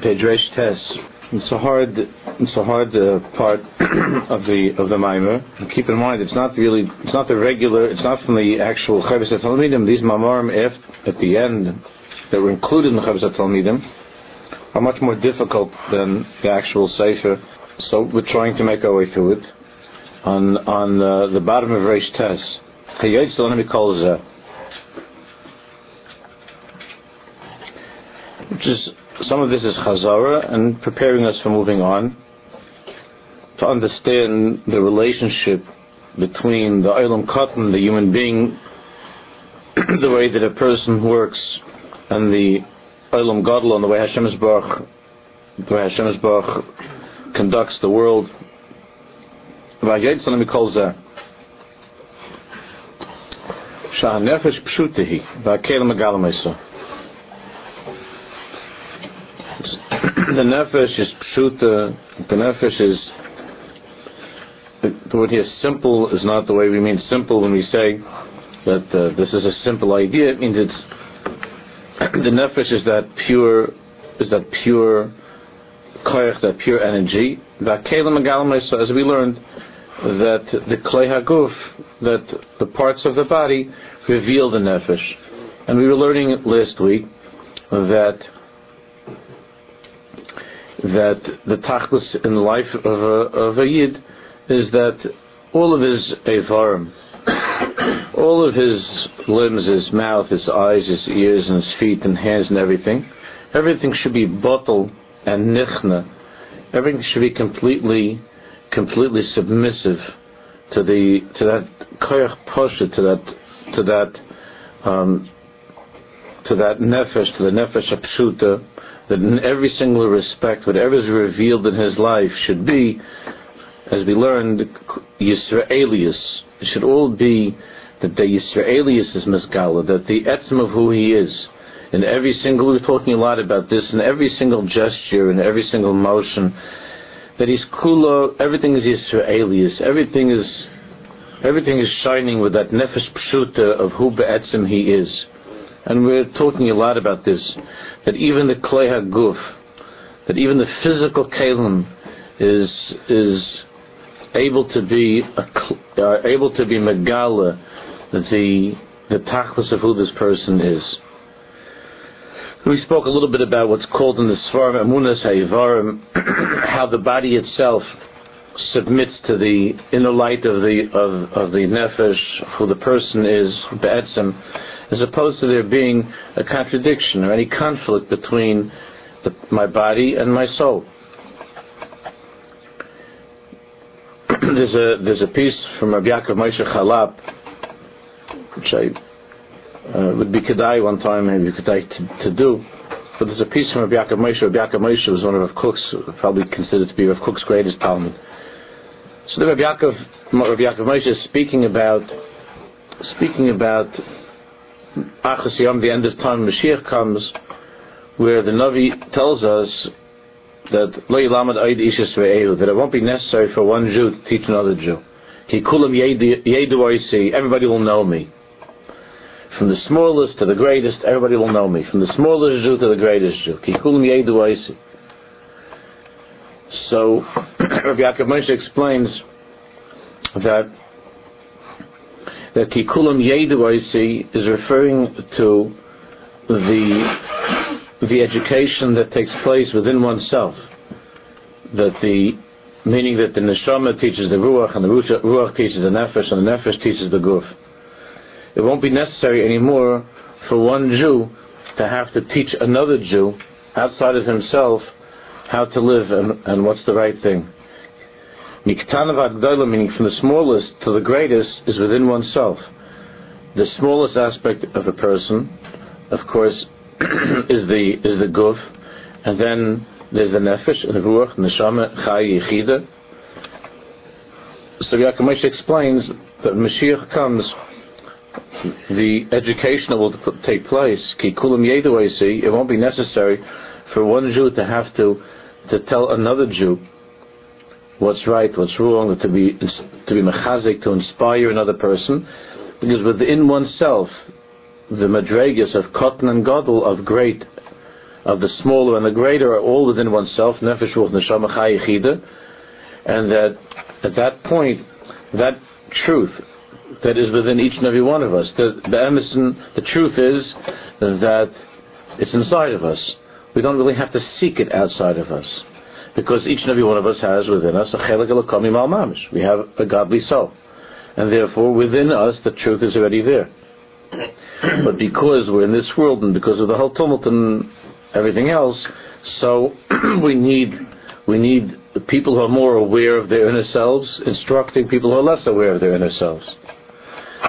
Page Resh Tes. It's a hard, it's a hard uh, part of the of the mimer. keep in mind, it's not really, it's not the regular, it's not from the actual Chavis Talmidim. These mamarim at the end that were included in the Chavis Talmidim are much more difficult than the actual Sefer. So we're trying to make our way through it. On on uh, the bottom of Reish Tes, Hayotz Lanami calls which is some of this is Chazara and preparing us for moving on to understand the relationship between the Olam Katan, the human being, the way that a person works, and the Olam Gadol, and the way Hashem Baruch, the way Hashem Baruch conducts the world. Calls that. the nefesh is pshuta. The nefesh is the word here simple is not the way we mean simple when we say that uh, this is a simple idea. It means it's the nefesh is that pure is that pure koyach, that pure energy. As we learned that the klei haguf, that the parts of the body reveal the nefesh, and we were learning last week that that the tachlis in the life of a, of a yid is that all of his evarim, all of his limbs, his mouth, his eyes, his ears, and his feet and hands and everything, everything should be bottle and nichna. Everything should be completely, completely submissive to the to that koyach posha, to that to that um, to that nefesh, to the nefesh apshuta, that in every single respect, whatever is revealed in his life should be, as we learned, Yisraelius. It should all be that the Yisraelius is Mizgala, that the etzim of who he is. In every single, we are talking a lot about this, in every single gesture, in every single motion, that he's kula, everything is Yisraelius, everything is, everything is shining with that nefesh pshuta of who be'etzim he is. And we're talking a lot about this, that even the klei haguf, that even the physical kalim is is able to be a, uh, able to be megala the the tachlis of who this person is. We spoke a little bit about what's called in the Svarim Amunas Ha'ivarim, how the body itself submits to the inner light of the of, of the nefesh, who the person is, be'etzim, as opposed to there being a contradiction or any conflict between the, my body and my soul. there's a there's a piece from Rabbi Yaakov Moshe Charlap, which I uh, would be kedai one time maybe kedai to, to do. But there's a piece from Rabbi Yaakov Moshe. Rabbi Yaakov Moshe was one of Rav Kook's, probably considered to be Rav Kook's greatest talmid. So the Rabbi Yaakov, Rabbi Yaakov Moshe is speaking about speaking about Achas the end of time, Mashiach comes, where the Navi tells us that that it won't be necessary for one Jew to teach another Jew. He kulam yedu see. everybody will know me. From the smallest to the greatest, everybody will know me. From the smallest Jew to the greatest Jew. He kulam yedu see. So, Rabbi Yaakov Moshe explains that that Kikulam Yedu is referring to the the education that takes place within oneself. That the meaning that the neshama teaches the ruach and the ruach teaches the nefesh and the nefesh teaches the guf. It won't be necessary anymore for one Jew to have to teach another Jew outside of himself how to live and, and what's the right thing. Miktanav meaning from the smallest to the greatest, is within oneself. The smallest aspect of a person, of course, is the is the guf, and then there's the nefesh, the ruach, neshama, chay, yichida. So Yaakov explains that Mashiach comes, the education that will take place. Ki kulam it won't be necessary for one Jew to have to to tell another Jew what's right, what's wrong, to be to be mechazik, to inspire another person, because within oneself, the madregas of cotton and gadol of great of the smaller and the greater are all within oneself, nefesh, ruach, neshama, chayyichida, and that at that point, that truth that is within each and every one of us, the, the emerson, the truth is that it's inside of us. We don't really have to seek it outside of us. Because each and every one of us has within us a chelik elakomim al mamish. We have a godly soul. And therefore, within us, the truth is already there. but because we're in this world and because of the whole tumult and everything else, so we need we need people who are more aware of their inner selves instructing people who are less aware of their inner selves.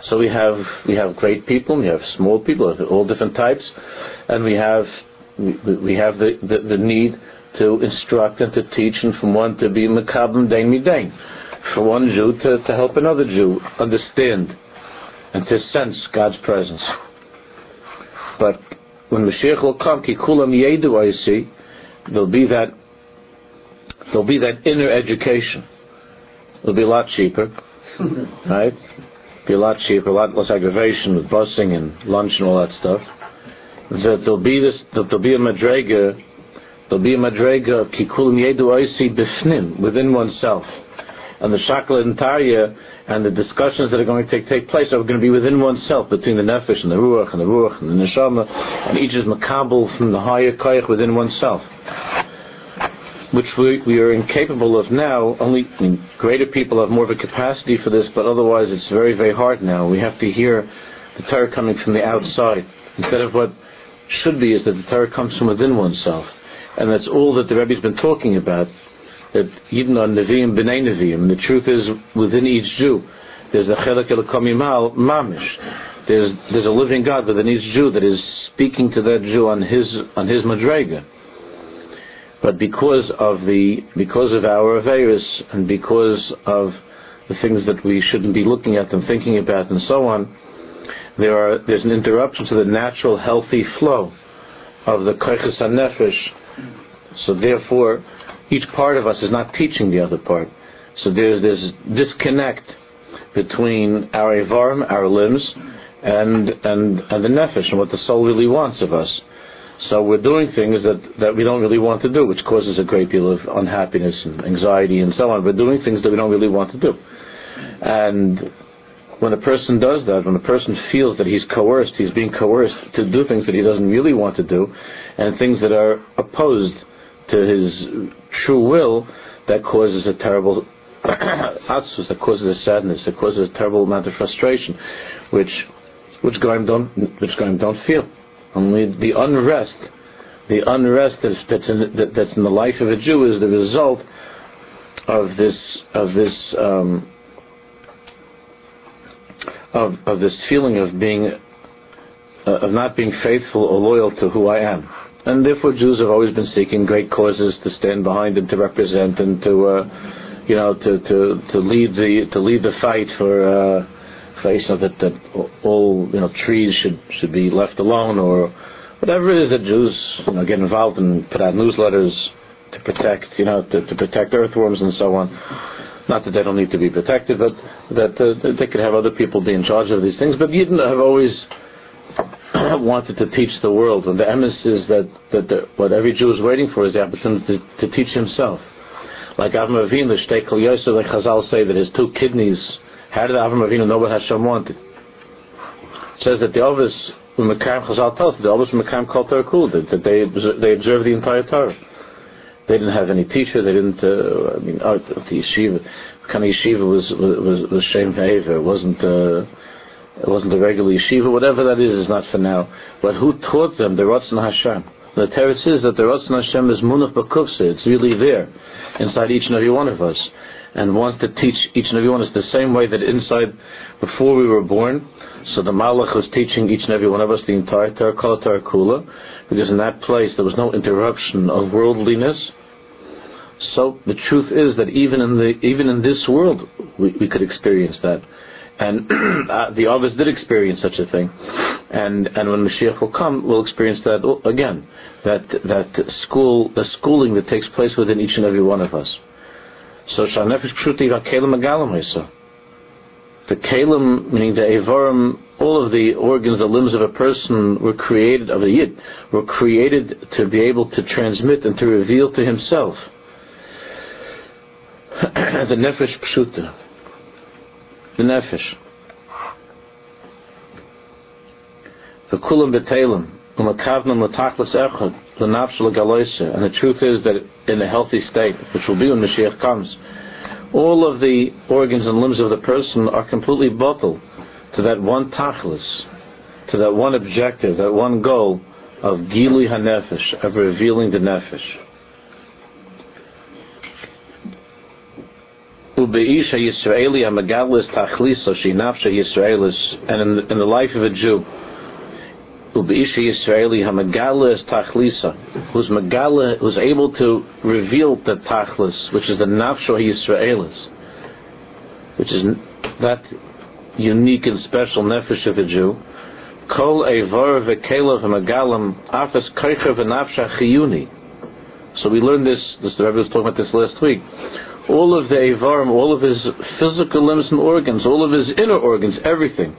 So we have we have great people, we have small people of all different types, and we have we, we have the, the, the, need to instruct and to teach, and from one to be mekabim dain midain, for one Jew to, to help another Jew understand and to sense God's presence. But when Mashiach will come, kikulam yedu, I see, there'll be that there'll be that inner education. It'll be a lot cheaper, right? Be a lot cheaper, a lot less aggravation with busing and lunch and all that stuff. That there'll be this, that there'll be a madrega, there'll be a madrega kikulam yedu oisi bifnim within oneself, and the shakla and tarya and the discussions that are going to take, take place are going to be within oneself, between the nefesh and the ruach and the ruach and the neshama, and each is makabel from the higher koyach within oneself which we, we are incapable of now. Only I mean, greater people have more of a capacity for this, but otherwise it's very, very hard now. We have to hear the Torah coming from the outside instead of what should be is that the Torah comes from within oneself, and that's all that the Rebbe's been talking about. That even on Nevi'im b'nei Nevi'im, the truth is within each Jew. There's a chelik elakomimal mamish. There's there's a living God within each Jew that is speaking to that Jew on his on his madrega. But because of the because of our averis and because of the things that we shouldn't be looking at and thinking about and so on, there are there's an interruption to the natural healthy flow of the koiches nefesh. So therefore, each part of us is not teaching the other part. So there's this disconnect between our evarim, our limbs, and and and the nefesh and what the soul really wants of us. So we're doing things that, that we don't really want to do, which causes a great deal of unhappiness and anxiety and so on. We're doing things that we don't really want to do. And when a person does that, when a person feels that he's coerced, he's being coerced to do things that he doesn't really want to do, and things that are opposed to his true will, that causes a terrible atzus, that causes a sadness, that causes a terrible amount of frustration, which which Goyim don't which Goyim don't feel. Only the unrest, the unrest that's, that's, in, that, that's in the life of a Jew is the result of this of this um, of of this feeling of being uh, of not being faithful or loyal to who I am. And therefore, Jews have always been seeking great causes to stand behind and to represent and to, uh, you know, to, to, to lead the to lead the fight for uh, face of it that all you know trees should should be left alone or whatever it is that Jews you know, get involved and put out newsletters to protect you know to, to protect earthworms and so on. Not that they don't need to be protected, but that, uh, that they could have other people be in charge of these things. But Yidden have always wanted to teach the world, and the emes is that, that the, what every Jew is waiting for is the opportunity to, to teach himself. Like Avram Avinu, Kol Yosef, like Chazal say that his two kidneys how did Avram Avinu know what Hashem wanted? It says that the Ovis, when Mekam Chazal tells the Ovis Mekam Kol Torah that they, they observed the entire Torah. They didn't have any teacher, they didn't, uh, I mean, oh, the yeshiva, kind of yeshiva was, was, was Ve'eva, it wasn't, uh, it wasn't a regular yeshiva, whatever that is, is not for now. But who taught them the Ratzon Hashem? The Torah says that the Ratzon Hashem is Munaf Bakufse, it's really there, inside each and every one of us and wants to teach each and every one. of us the same way that inside, before we were born, so the Malach was teaching each and every one of us the entire Torah, Torah Kula, because in that place there was no interruption of worldliness. So the truth is that even in the even in this world we, we could experience that. And uh, the others did experience such a thing, and and when Mashiach will come, we'll experience that again. That that school, the schooling that takes place within each and every one of us. So The Kalim, meaning the Evarim, all of the organs, the limbs of a person were created, of a yid, were created to be able to transmit and to reveal to himself the nefesh pshuta, the nefesh. The kulam betelim, umakavnam latachlas echad, the nafshal galoisa. And the truth is that in a healthy state, which will be when Mashiach comes, all of the organs and limbs of the person are completely bottled to that one tachlis, to that one objective, that one goal of gilui hanefesh, of revealing the nefesh. Ubeisha Yisraeli Amagalis Tachlisa Shinafsha Yisraelis, and in the, in the life of a Jew, Ubeisha Yisraeli Hamagalis Tachlisa, who's Magala, who's able to reveal the Tachlis, which is the Nafsha Yisraelis, which is that unique and special nefesh of a Jew. Kol Evar Vekelav Hamagalam Afas Kaicha V'Nafsha Chiyuni. So we learned this, this the Rebbe was talking about this last week all of the Avarim, all of his physical limbs and organs, all of his inner organs, everything.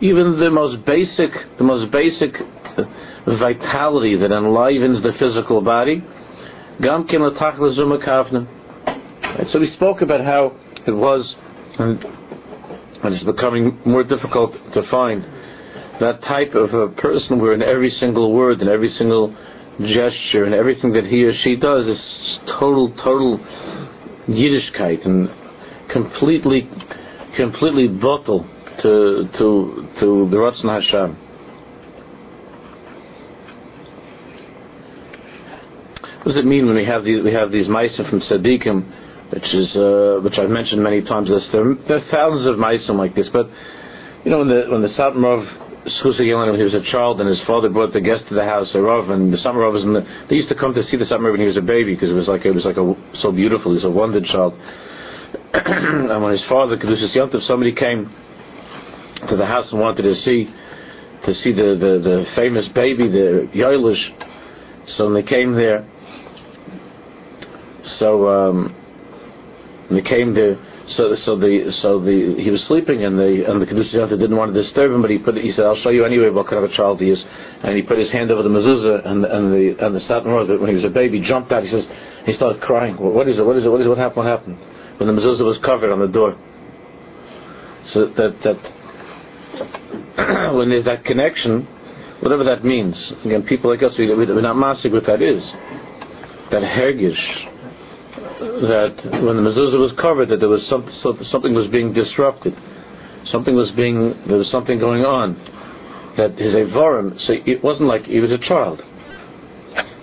Even the most basic, the most basic uh, vitality that enlivens the physical body. So we spoke about how it was, and it's becoming more difficult to find that type of a person where in every single word, in every single gesture and everything that he or she does is total, total Yiddishkeit and completely, completely bottle to to to the Ratzon Hashem. What does it mean when we have these we have these ma'asim from tzaddikim, which is uh, which I've mentioned many times? There, there are thousands of ma'asim like this, but you know when the when the Satmar Schusa Yelena when he was a child, and his father brought the guest to the house, a Rav, and the summer Rav was in the. They used to come to see the summer when he was a baby because it was like it was like a so beautiful. He was a wonder child. and when his father Kedushas Yontif, somebody came to the house and wanted to see to see the the, the famous baby, the Yoilish. So they came there, so um, they came to so so the so the he was sleeping and the and the Kedusha didn't want to disturb him, but he put he said I'll show you anyway what kind of a child he is, and he put his hand over the mezuzah and and the and the Satan when he was a baby jumped out. He says he started crying. what is it? What is it? What is it? What happened? What happened? When the mezuzah was covered on the door. So that that when there's that connection, whatever that means. Again, people like us we, we're not masig what that is. That hergish that when the mezuzah was covered, that there was some, something was being disrupted, something was being there was something going on. That his avarim, so it wasn't like he was a child.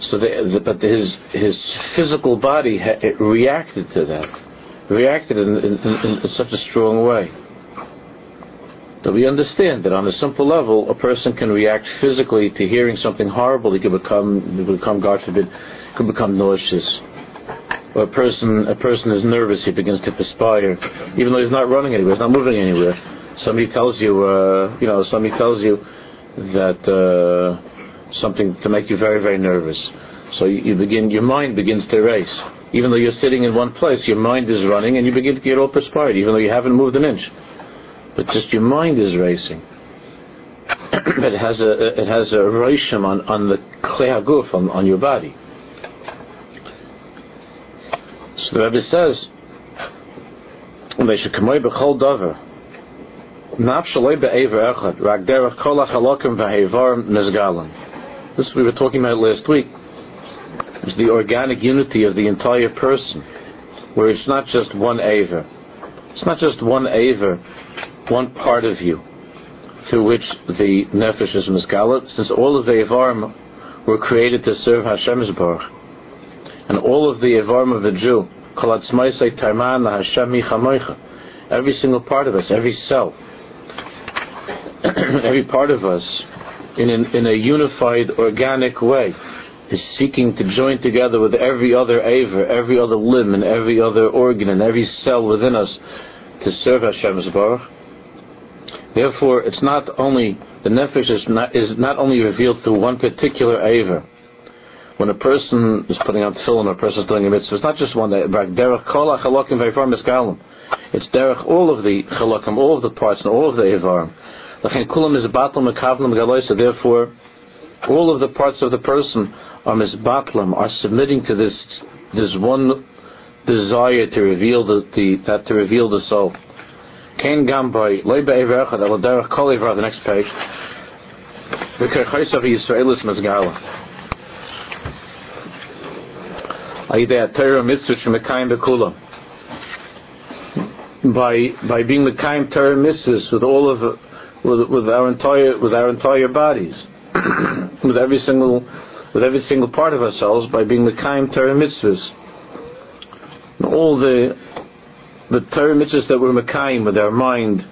So, the, the, but his his physical body ha, reacted to that, reacted in, in, in, in such a strong way that we understand that on a simple level, a person can react physically to hearing something horrible. He could become, become, God forbid, could become nauseous or a person a person is nervous, he begins to perspire, even though he's not running anywhere, he's not moving anywhere. Somebody tells you, uh, you know, somebody tells you that uh, something to make you very very nervous. So you, you begin, your mind begins to race. Even though you're sitting in one place, your mind is running, and you begin to get all perspired, even though you haven't moved an inch. But just your mind is racing. it has a it has a on on the klei on, on your body. So the Rebbe says, they should come away b'chol nizgalan. This we were talking about last week. It's the organic unity of the entire person, where it's not just one aver. It's not just one aver, one part of you, through which the nefesh is mizgalat, since all of the avarim were created to serve Hashem's Baruch. And all of the avarim of the Jew Every single part of us, every cell, every part of us, in, an, in a unified, organic way, is seeking to join together with every other aver, every other limb, and every other organ, and every cell within us to serve Hashem's Baruch. Therefore, it's not only the nefesh is not, is not only revealed through one particular aver, when a person is putting on tefillin or a person is doing a mitzvah, it's not just one day. It's derech all of the chalakim, all of the parts, and all of the evarim. Lachen kulam is batlam mekavlam galoisa. Therefore, all of the parts of the person are misbatlam, are submitting to this this one desire to reveal the, the that to reveal the soul. Kain gambai loy be'everachad al derech kol The next page. V'kerchaysav Yisraelis mazgala. Aidea Torah mitzvah shemekayim bekula. By being mekayim Torah mitzvahs with all of with, with our entire with our entire bodies, with every single with every single part of ourselves, by being mekayim Torah mitzvahs. All the the Torah mitzvahs that we're mekayim with our mind,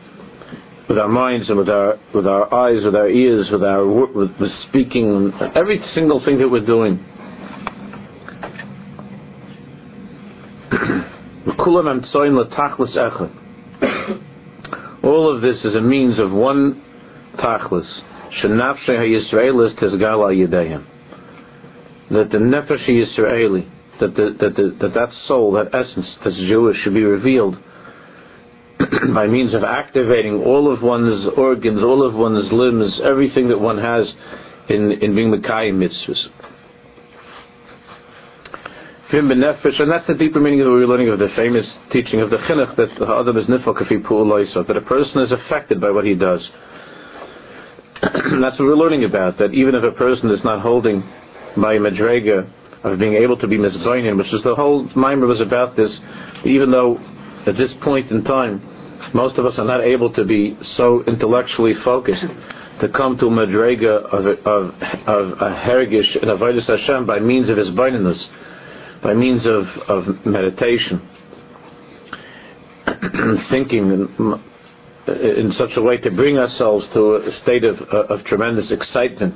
with our minds and with our with our eyes, with our ears, with our with, with speaking, every single thing that we're doing. All of this is a means of one tachlis. That the nefesh Yisraeli, that, the, that, the, that that soul, that essence that's Jewish should be revealed by means of activating all of one's organs, all of one's limbs, everything that one has in, in being Mekayim mitzvahs. And that's the deeper meaning that we're learning of the famous teaching of the chinuch that the adam is nifal kafi that a person is affected by what he does. that's what we're learning about. That even if a person is not holding by a madrega of being able to be mizbainin, which is the whole mimer was about this, even though at this point in time most of us are not able to be so intellectually focused to come to a madrega of, of, of a hergish and avodas Hashem by means of his baininus by means of, of meditation, thinking in, in, such a way to bring ourselves to a state of, of tremendous excitement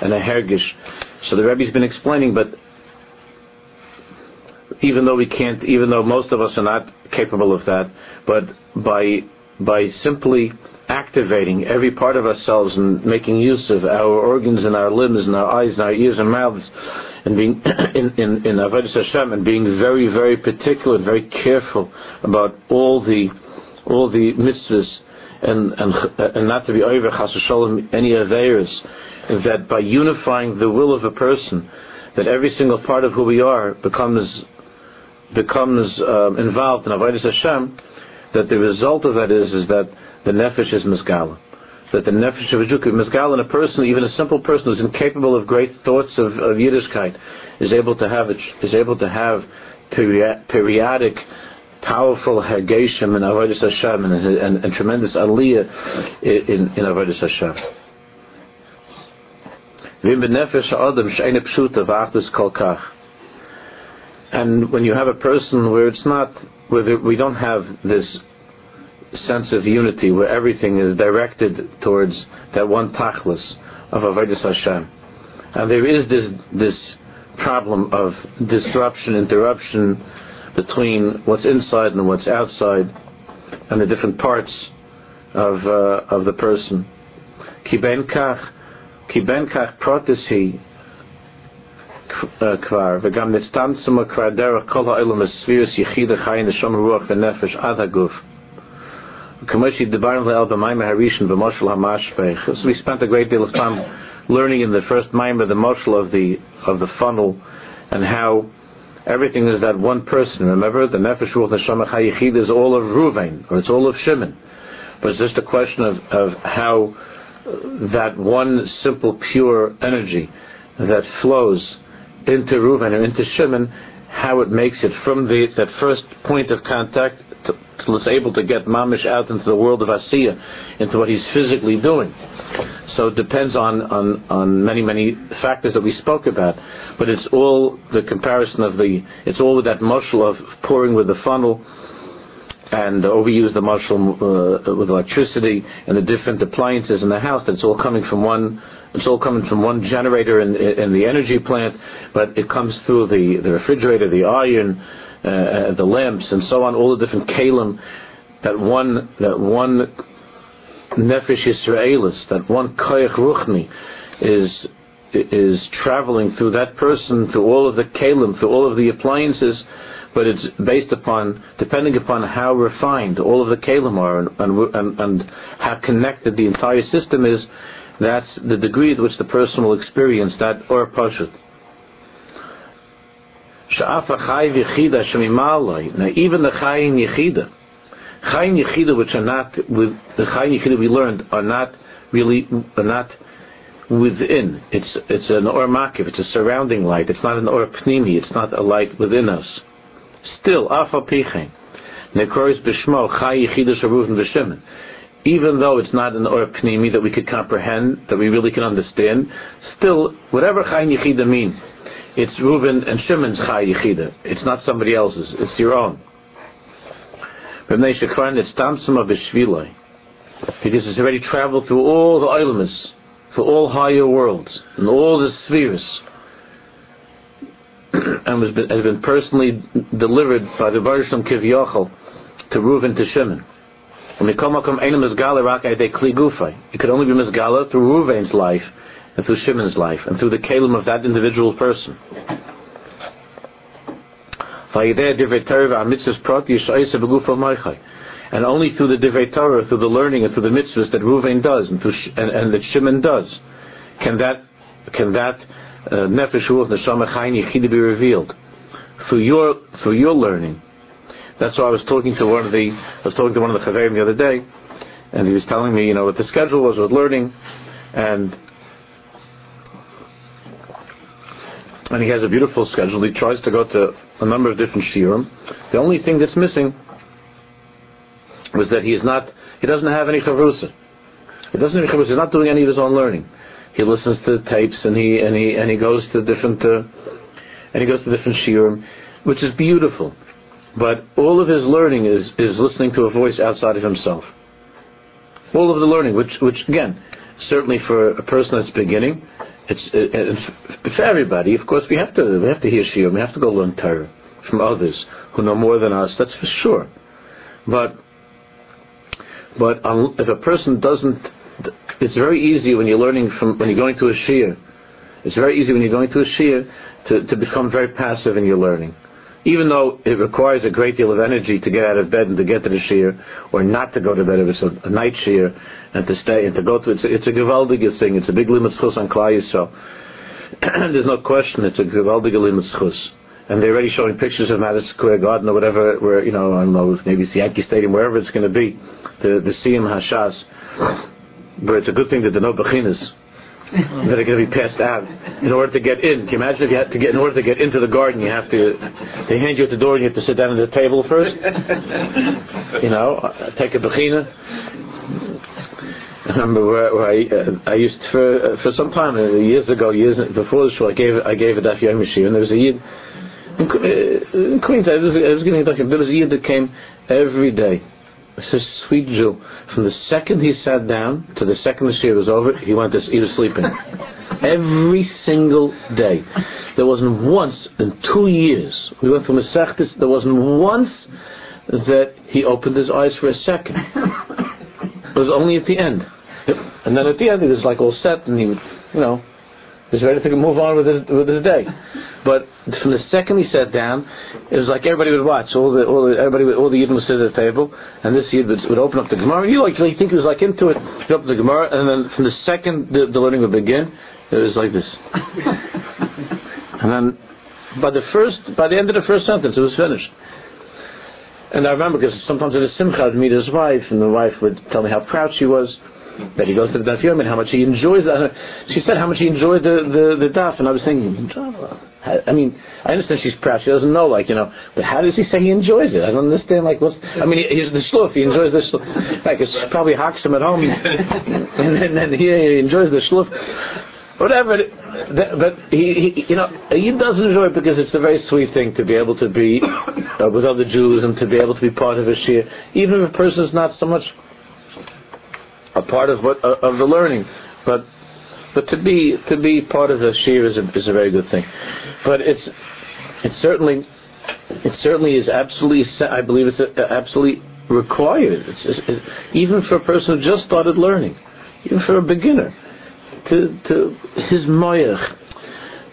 and a hergish. So the Rebbe's been explaining, but even though we can't, even though most of us are not capable of that, but by by simply activating every part of ourselves and making use of our organs and our limbs and our eyes and our ears and mouths and being in in in Avodah Hashem and being very very particular and very careful about all the all the mitzvahs and and and not to be over chas any averas that by unifying the will of a person that every single part of who we are becomes becomes um, involved in Avodah Hashem that the result of that is is that the nefesh is misgala that the nefesh of a Jew, Mizgal in a person, even a simple person who's incapable of great thoughts of, of Yiddishkeit, is able to have is able to have periodic, powerful hageshim in avodas Hashem and, and, and, tremendous aliyah in, in avodas Hashem. And when you have a person where it's not, where we don't have this sense of unity where everything is directed towards that one tachlis of Avodah Hashem. And there is this this problem of disruption, interruption between what's inside and what's outside, and the different parts of uh, of the person. Protesi nitztantzum kvar kol chayin ruach v'nefesh ad haguf. We spent a great deal of time learning in the first Maimah the mashal of the of the funnel and how everything is that one person. Remember, the Nefesh Ruach Neshama Chayichid is all of Ruvain, or it's all of Shimon. But it's just a question of, of how that one simple pure energy that flows into Ruvain or into Shimon, how it makes it from the, that first point of contact till it's able to get mamish out into the world of asiya, into what he's physically doing. So it depends on, on, on many, many factors that we spoke about. But it's all the comparison of the, it's all with that muscle of pouring with the funnel, and uh, we use the muscle uh, with electricity and the different appliances in the house. That's all coming from one. It's all coming from one generator in, in the energy plant, but it comes through the, the refrigerator, the iron, uh, the lamps and so on, all the different kalim, that one that one nefesh Yisraelis, that one koyach ruchni, is is traveling through that person, through all of the kalim, through all of the appliances, but it's based upon, depending upon how refined all of the kalim are and, and, and how connected the entire system is, that's the degree to which the person will experience that or pashut. Now, even the chayin yechida, chayin yechida, which are not with the chayin yechida we learned, are not really are not within. It's it's an or makiv. It's a surrounding light. It's not an or pnimi. It's not a light within us. Still, afa pichen. Nekrois b'shmo chay yichidus aruven b'shemen. Even though it's not an or pnimi that we could comprehend, that we really can understand, still, whatever chay yichida means, it's Reuben and Shimon's chay yichida. It's not somebody else's. It's your own. Because it's already traveled through all the elements through all higher worlds and all the spheres and has been, has been personally delivered by the Barisham Kivyachal to Reuven to Shimon. It could only be Mizgala through Reuven's life and through Shimon's life and through the kalim of that individual person. And only through the Divrei Torah, through the learning and through the mitzvahs that Ruvain does and, through, and, and that Shimon does, can that can that uh, nefesh ruach neshama chayin be revealed through your through your learning. That's why I was talking to one of the I was talking to one of the chaverim the other day, and he was telling me, you know, what the schedule was with learning, and and he has a beautiful schedule. He tries to go to a number of different shiurim. The only thing that's missing was that he is not, he doesn't have any chavrusa. He doesn't have any chavrusa. He's not doing any of his own learning. He listens to the tapes and he and he and he goes to different uh, and he goes to different shiurim, which is beautiful. But all of his learning is is listening to a voice outside of himself. All of the learning, which which again, certainly for a person that's beginning, it's, uh, uh, it's for everybody. Of course, we have to we have to hear shiur. We have to go learn Torah from others who know more than us. That's for sure. But but um, if a person doesn't, it's very easy when you're learning from, when you're going to a shiur, it's very easy when you're going to a shiur to, to become very passive in your learning. Even though it requires a great deal of energy to get out of bed and to get to the shiur, or not to go to bed if it's a, a night shiur, and to stay and to go to it, it's, it's a gewaldige thing. It's a big limit chus on Klai So There's no question. It's a gewaldige limit chus and they're already showing pictures of Madison Square Garden or whatever, where you know, I don't know, maybe it's Yankee Stadium, wherever it's going to be, the the Siyam Hashas. But it's a good thing that the no beginners that are going to be passed out in order to get in. Can you imagine if you had to get in order to get into the garden, you have to they hand you at the door and you have to sit down at the table first. you know, take a bechina. I remember where, where I, uh, I used for uh, for some time uh, years ago, years before the show, I gave I gave a daf yom and there was a yid in, uh, in Queens. I was, I was giving a daf There was a yid that came every day sweet Jew. From the second he sat down to the second the shiur was over, he went to he was sleeping. Every single day. There wasn't once in two years. We went from a sechtis. There wasn't once that he opened his eyes for a second. It was only at the end. And then at the end, he was like all set, and he would, you know, He's ready to move on with his with his day. But from the second he sat down, it was like everybody would watch. All the all the everybody would, all the Yidden would sit at the table, and this Yid would, would open up the Gemara. You like you think he was like into it. He'd open the Gemara, and then from the second the, the learning would begin, it was like this. and then by the first by the end of the first sentence, it was finished. And I remember because sometimes at a simcha I'd meet his wife, and the wife would tell me how proud she was that he goes to the daf yomi and how much he enjoys that. She said how much he enjoyed the, the, the daf, and I was thinking, I mean, I understand she's proud. She doesn't know, like you know, but how does he say he enjoys it? I don't understand. Like, what's? I mean, he's the shluf. He enjoys the shluf. Like, it's probably hawks him at home, and then, then he, he enjoys the shluf. Whatever, but he, he, you know, he does enjoy it because it's a very sweet thing to be able to be uh, with other Jews and to be able to be part of a shiur, even if a person is not so much a part of what uh, of the learning, but but to be to be part of the shiur is a, is a very good thing. But it's it certainly it certainly is absolutely I believe it's a absolutely required. It's, it's, it, even for a person who just started learning, even for a beginner, to, to his moyach,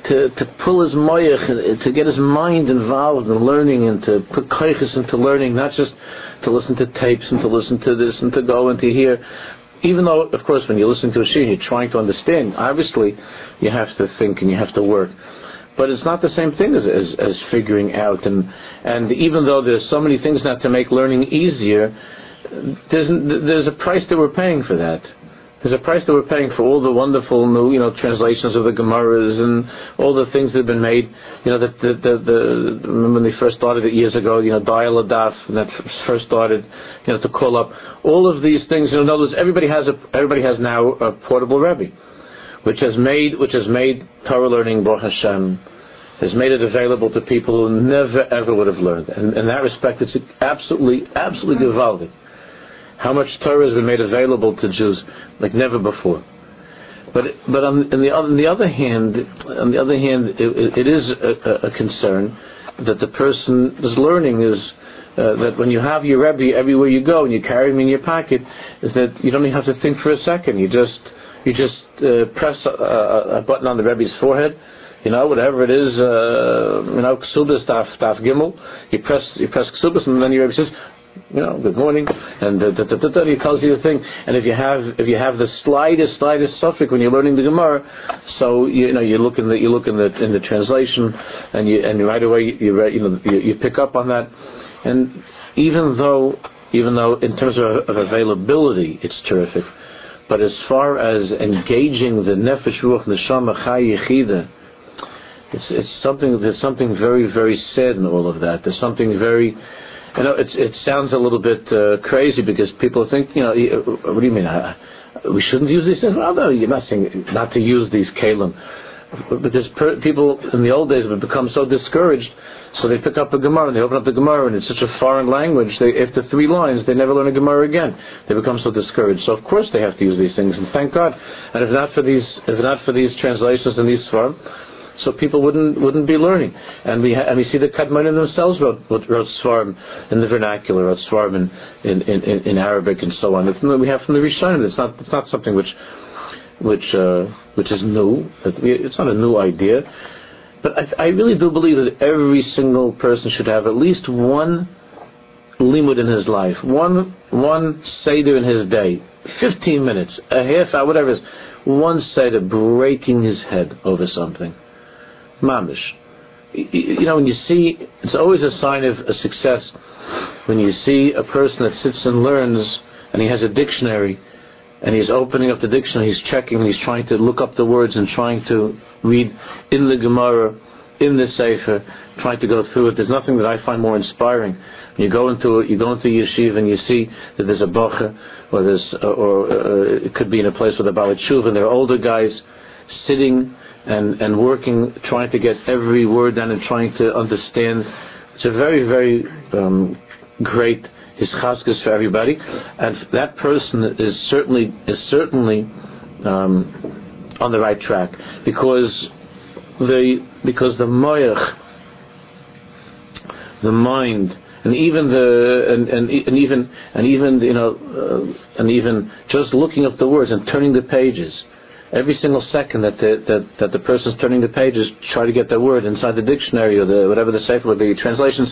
to, to pull his moyach, to get his mind involved in learning and to put koiches into learning, not just to listen to tapes and to listen to this and to go and to hear. Even though, of course, when you listen to a shir, you're trying to understand. Obviously, you have to think and you have to work. But it's not the same thing as, as, as figuring out. And, and even though there's so many things now to make learning easier, there's, there's a price that we're paying for that. There's a price that we're paying for all the wonderful new, you know, translations of the Gemaras and all the things that have been made. You know, that the, the, the, remember when they first started it years ago, you know, Dial-a-Daf, and that first started, you know, to call up all of these things. You know, in other words, everybody has a, everybody has now a portable Rebbe, which has made, which has made Torah learning, Baruch Hashem, has made it available to people who never ever would have learned. And in that respect, it's absolutely, absolutely mm-hmm. gewaldic how much Torah has been made available to Jews like never before. But but on, on the on the other hand, on the other hand, it, it is a, a, concern that the person is learning is uh, that when you have your Rebbe everywhere you go and you carry him in your pocket, is that you don't even have to think for a second. You just you just uh, press a, a, button on the Rebbe's forehead, you know, whatever it is, uh, you know, ksubas taf taf gimel. You press you press ksubas, and then your Rebbe says, you know, good morning, and da, da, da, da, he tells you the thing. And if you have if you have the slightest slightest suffix when you're learning the Gemara, so you, you know you look in the you look in the in the translation, and you and right away you you, you know you, you pick up on that, and even though even though in terms of, of availability it's terrific, but as far as engaging the nefesh ruach neshama yechida, it's it's something there's something very very sad in all of that. There's something very you know, it's, it sounds a little bit uh, crazy because people think, you know, uh, what do you mean? Uh, we shouldn't use these things? Well, no, you're not saying not to use these kalim. Because per, people in the old days have become so discouraged, so they pick up a Gemara and they open up the Gemara and it's such a foreign language. They, after three lines, they never learn a Gemara again. They become so discouraged. So of course they have to use these things, and thank God. And if not for these, if not for these translations and these form, so people wouldn't wouldn't be learning. And we ha- and we see the Kadmonim themselves wrote wrote Svarim in the vernacular, wrote Svarim in, in, in, in Arabic and so on. It's, we have from the Rishonim. It's not it's not something which which uh, which is new. It's not a new idea. But I, I really do believe that every single person should have at least one limud in his life, one one seder in his day, fifteen minutes, a half hour, whatever it is, one seder breaking his head over something mamish. You know, when you see, it's always a sign of a success when you see a person that sits and learns and he has a dictionary and he's opening up the dictionary, he's checking, he's trying to look up the words and trying to read in the Gemara, in the Sefer, trying to go through it. There's nothing that I find more inspiring. When you go into you go into yeshiva and you see that there's a bacha, or there's, or uh, it could be in a place with a balat and there are older guys sitting and, working, trying to get every word down and trying to understand. It's a very, very um, great hischaskus for everybody, and that person is certainly is certainly um, on the right track because the because the mind, and even the and, and, and even and even you know and even just looking up the words and turning the pages every single second that the, that, that the person's turning the pages, try to get that word inside the dictionary or the whatever the safe would be, translations,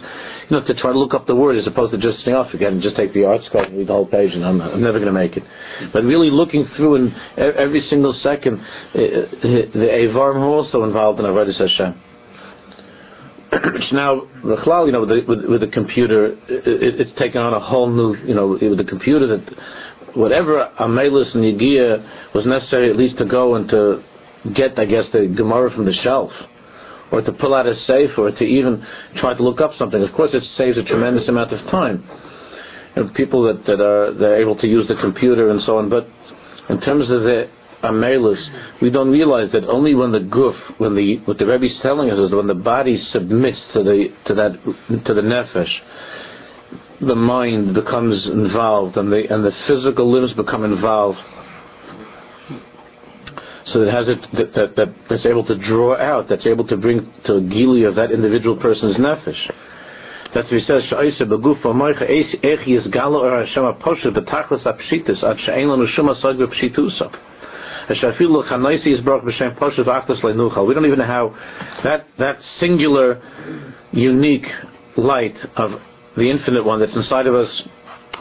you know, to try to look up the word as opposed to just stay off again and just take the art ArtScroll and read the whole page and I'm, I'm never going to make it. But really looking through and every single second, uh, the Avarim are also involved in Avodah Hashem. Which now, the cloud, you know, with the, with, with the computer, it, it's taken on a whole new, you know, with the computer that whatever Amelis and Yigia was necessary at least to go and to get, I guess, the Gemara from the shelf, or to pull out a safe, or to even try to look up something. Of course, it saves a tremendous amount of time. People that, that are they're able to use the computer and so on, but in terms of the Amelis, we don't realize that only when the guf, when the what the Rebbe is telling us is when the body submits to the to that to the nefesh, the mind becomes involved and the and the physical limbs become involved. So that has it that, that, that that's able to draw out, that's able to bring to a gili of that individual person's nefesh. That's what he says, Sha'isa begufo moicha echi is galo or Hashem aposhet betachlis apshitis ad she'en lanu shum asag b'pshitusa. We don't even have that that singular, unique light of the infinite one that's inside of us.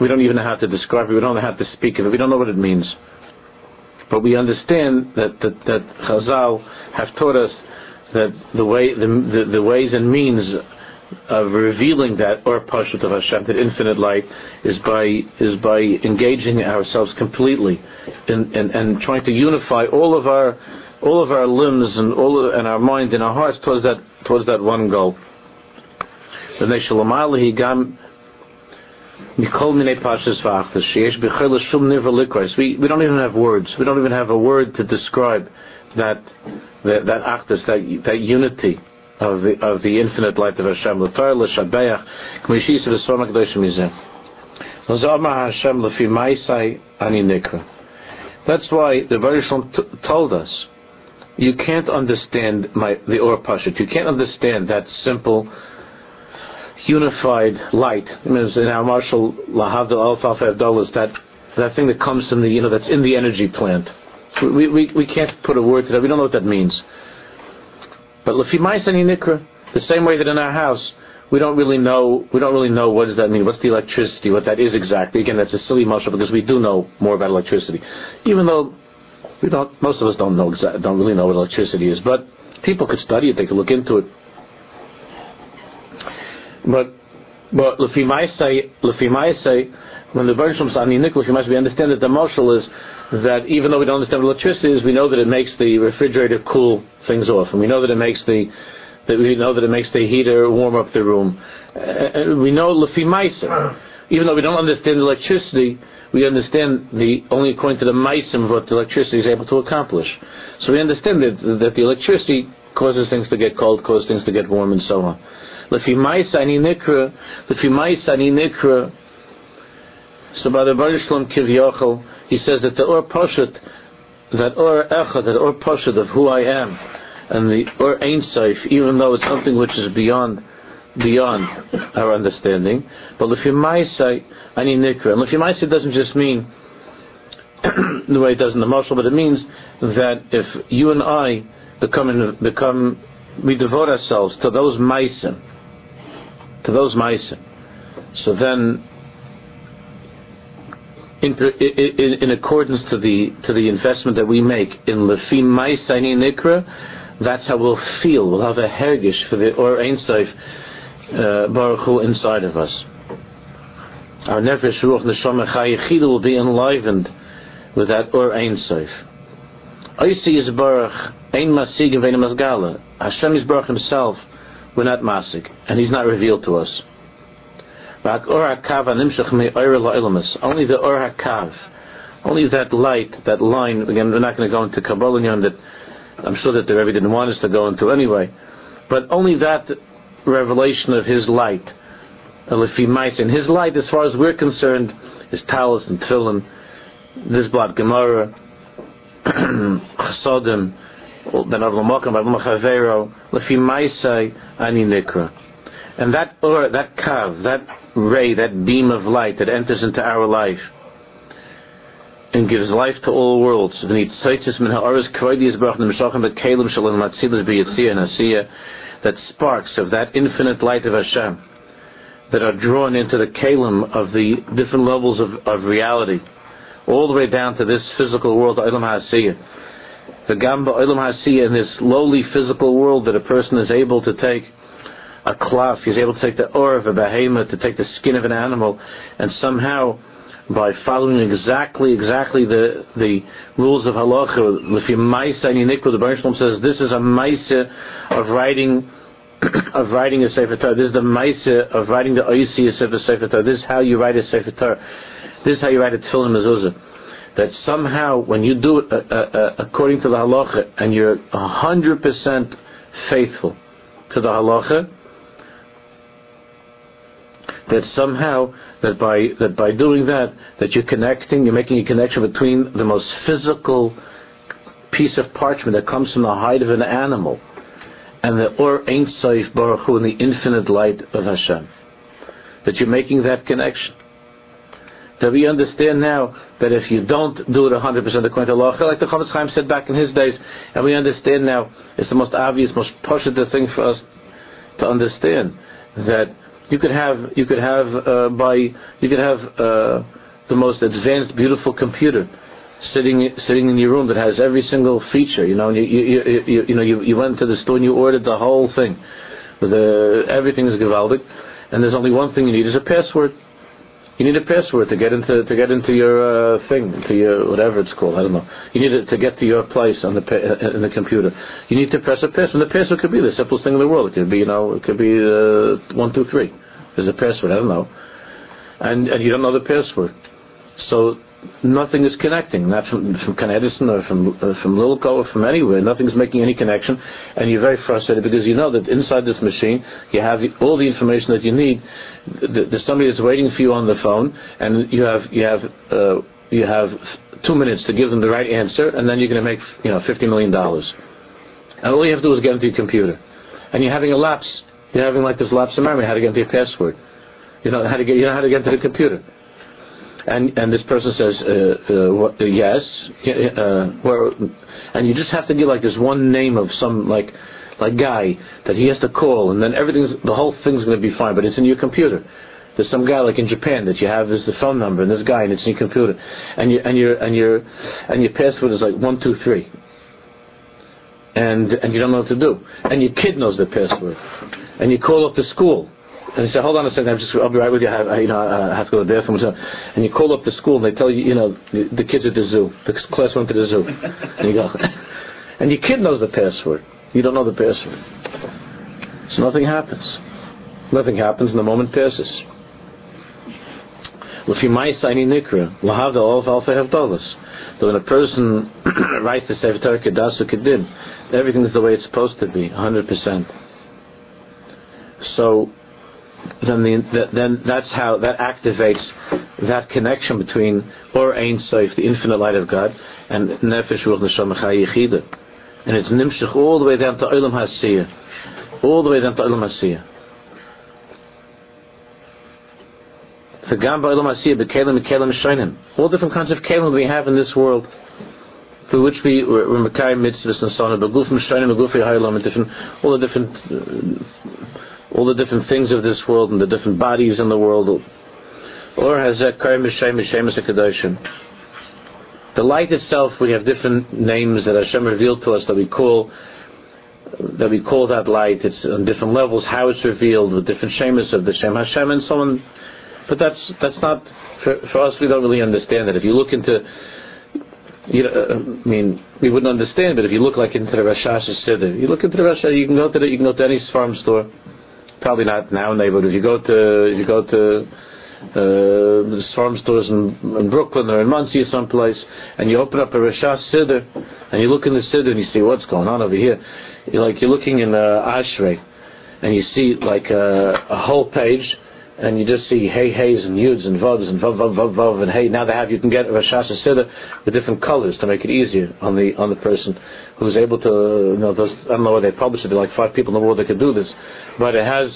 We don't even know how to describe it. We don't know how to speak of it. We don't know what it means. But we understand that that, that Chazal have taught us that the way the, the, the ways and means of revealing that or Pashut of Hashem, that infinite light, is by is by engaging ourselves completely in, in, and trying to unify all of our all of our limbs and all of, and our mind and our hearts towards that towards that one goal. We, we don't even have words. We don't even have a word to describe that that that achdus, that that unity of the of the infinite light of Hashem. Nikra. That's why the Baruch t- told us, you can't understand my the Or Pashut. You can't understand that simple, unified light. I mean, in our mashal Lahavdil Alpha dollars, that that thing that comes from the you know that's in the energy plant. We, we, we can't put a word to that. We don't know what that means. But lefimaisani nikra, the same way that in our house we don't really know we don't really know what does that mean. What's the electricity? What that is exactly? Again, that's a silly muscle because we do know more about electricity, even though we don't. Most of us don't know don't really know what electricity is. But people could study it. They could look into it. But but lefimaisai when the Bereshim Sani Nikla, we understand that the muscle is that even though we don't understand what electricity is, we know that it makes the refrigerator cool things off, and we know that it makes the that we know that it makes the heater warm up the room. Uh, we know lefi Even though we don't understand electricity, we understand the only according to the maisim of what the electricity is able to accomplish. So we understand that that the electricity causes things to get cold, causes things to get warm, and so on. Lefi ani nikra, lefi ani nikra. So by the Baruch Kivyachol, he says that the Or Poshet, that Or Echad, that Or Poshet of who I am, and the Or Ein even though it's something which is beyond beyond our understanding. But Lefimaisai, Ani Nikra. And Lefimaisai doesn't just mean the way it does in the Mashal, but it means that if you and I become, become we devote ourselves to those Maisim, to those Maisim, so then in, in, in, accordance to the to the investment that we make in lefi ma'isani nikra, that's how we'll feel. We'll have a hergish for the or ein uh, baruch Hu inside of us. Our nefesh ruach neshama chayichidu will be enlivened with that or ein sof. Oisi is baruch ein masig and vein masgala. Hashem is baruch himself. We're not masik, and He's not revealed to us. Only the Or HaKav, only that light, that line, again, we're not going to go into Kabbalah that I'm sure that the Rebbe didn't want us to go into anyway, but only that revelation of his light, and his light, as far as we're concerned, is talis and tefillin, this blood Gemara, Chasodim, And that or that kav, that ray, that beam of light that enters into our life and gives life to all worlds. That sparks of that infinite light of Hashem that are drawn into the kalim of the different levels of, of reality, all the way down to this physical world, Ilam HaSiyah. The Gamba Ilam hasiya in this lowly physical world that a person is able to take a cloth. He's able to take the or of a behemoth, to take the skin of an animal, and somehow, by following exactly exactly the the rules of halacha, l'fi ma'isa yinikwa, the Baruch says this is a maisa of writing of writing a sefer Torah. This is the maisa of writing the oisius of a sefer Torah. This is how you write a sefer Torah. This is how you write a tefillin mezuzah. That somehow, when you do it uh, uh, uh according to the halacha, and you're hundred percent faithful to the halacha, that somehow that by that by doing that that you're connecting, you're making a connection between the most physical piece of parchment that comes from the hide of an animal and the Or Ein Sof Baruch Hu and the infinite light of Hashem. That you're making that connection. That we understand now that if you don't do it 100% according to halacha, like the Chofetz Chaim said back in his days, and we understand now, it's the most obvious, most positive thing for us to understand that you could have you could have uh, by you could have uh, the most advanced, beautiful computer sitting sitting in your room that has every single feature. You know, you you you, you know you, you went to the store and you ordered the whole thing. The everything is gewaldig, and there's only one thing you need is a password. You need a password to get into to get into your uh, thing, to your whatever it's called. I don't know. You need it to get to your place on the in the computer. You need to press a password. And the password could be the simplest thing in the world. It could be you know it could be uh, one two three. There's a password. I don't know, and and you don't know the password. So nothing is connecting, not from from Edison or from uh, from Lilco or from anywhere. Nothing's making any connection, and you're very frustrated because you know that inside this machine you have all the information that you need. There's somebody that's waiting for you on the phone, and you have you have uh, you have two minutes to give them the right answer, and then you're going to make you know fifty million dollars. And all you have to do is get into your computer, and you're having a lapse. You're having like this lapse in memory. How to get into your password. You know how to get you know how to get into the computer and and this person says uh, uh, uh yes, uh, where, and you just have to give like this one name of some like like guy that he has to call, and then everything's the whole thing's going to be fine. But it's in your computer. There's some guy like in Japan that you have is the phone number, and this guy, and it's in your computer, and you and your and your and your password is like one two three, and and you don't know what to do, and your kid knows the password, and you call up the school and he said, hold on a second, I'm just, I'll be right with you. I, have, you know, I have to go to the bathroom. And you call up the school and they tell you, you know, the, the kids at the zoo. The class went to the zoo. and you go, and your kid knows the password. You don't know the password. So nothing happens. Nothing happens and the moment passes. L'fi ma'isayni nikra, lahavda of alfa havdalas. So when a person writes the Sefer Torah Kedasu Kedim, everything is the way it's supposed to be, 100%. So then the, then that's how that activates that connection between or Ein Sof, the infinite light of God, and Nefesh Ruach Neshama Chai and it's nimshach all the way down to Olam Hasiyah, all the way down to Olam Hasiyah. The Gamba Olam Hasiyah, the Kelim Shainim, all different kinds of Kelim we have in this world through which we were Mekai mitzvahs and so on, but Gufim Gufim Ha'ilam, and different, all the different uh, all the different things of this world and the different bodies in the world. Or has the light itself, we have different names that Hashem revealed to us that we call that we call that light. It's on different levels, how it's revealed with different shemas of the Shem Hashem and so on. But that's that's not for, for us. We don't really understand that. If you look into you know, uh, I mean, we wouldn't understand, but if you look like into the Rosh Hashanah you look into the Rosh you can go to the, you can go to any farm store, probably not now but if you go to if you go to uh, farm stores in, in Brooklyn or in Monsey or someplace, and you open up a Rashash Siddur, and you look in the Siddur and you see what's going on over here. You're like you're looking in uh, Ashrei, and you see like a whole page and you just see hey heys and yuds and vavs and vav vav vav vav and hey now they have you can get Rosh Hashanah with different colors to make it easier on the on the person who's able to you know those I don't know where they publish it there like five people in the world that could do this. But it has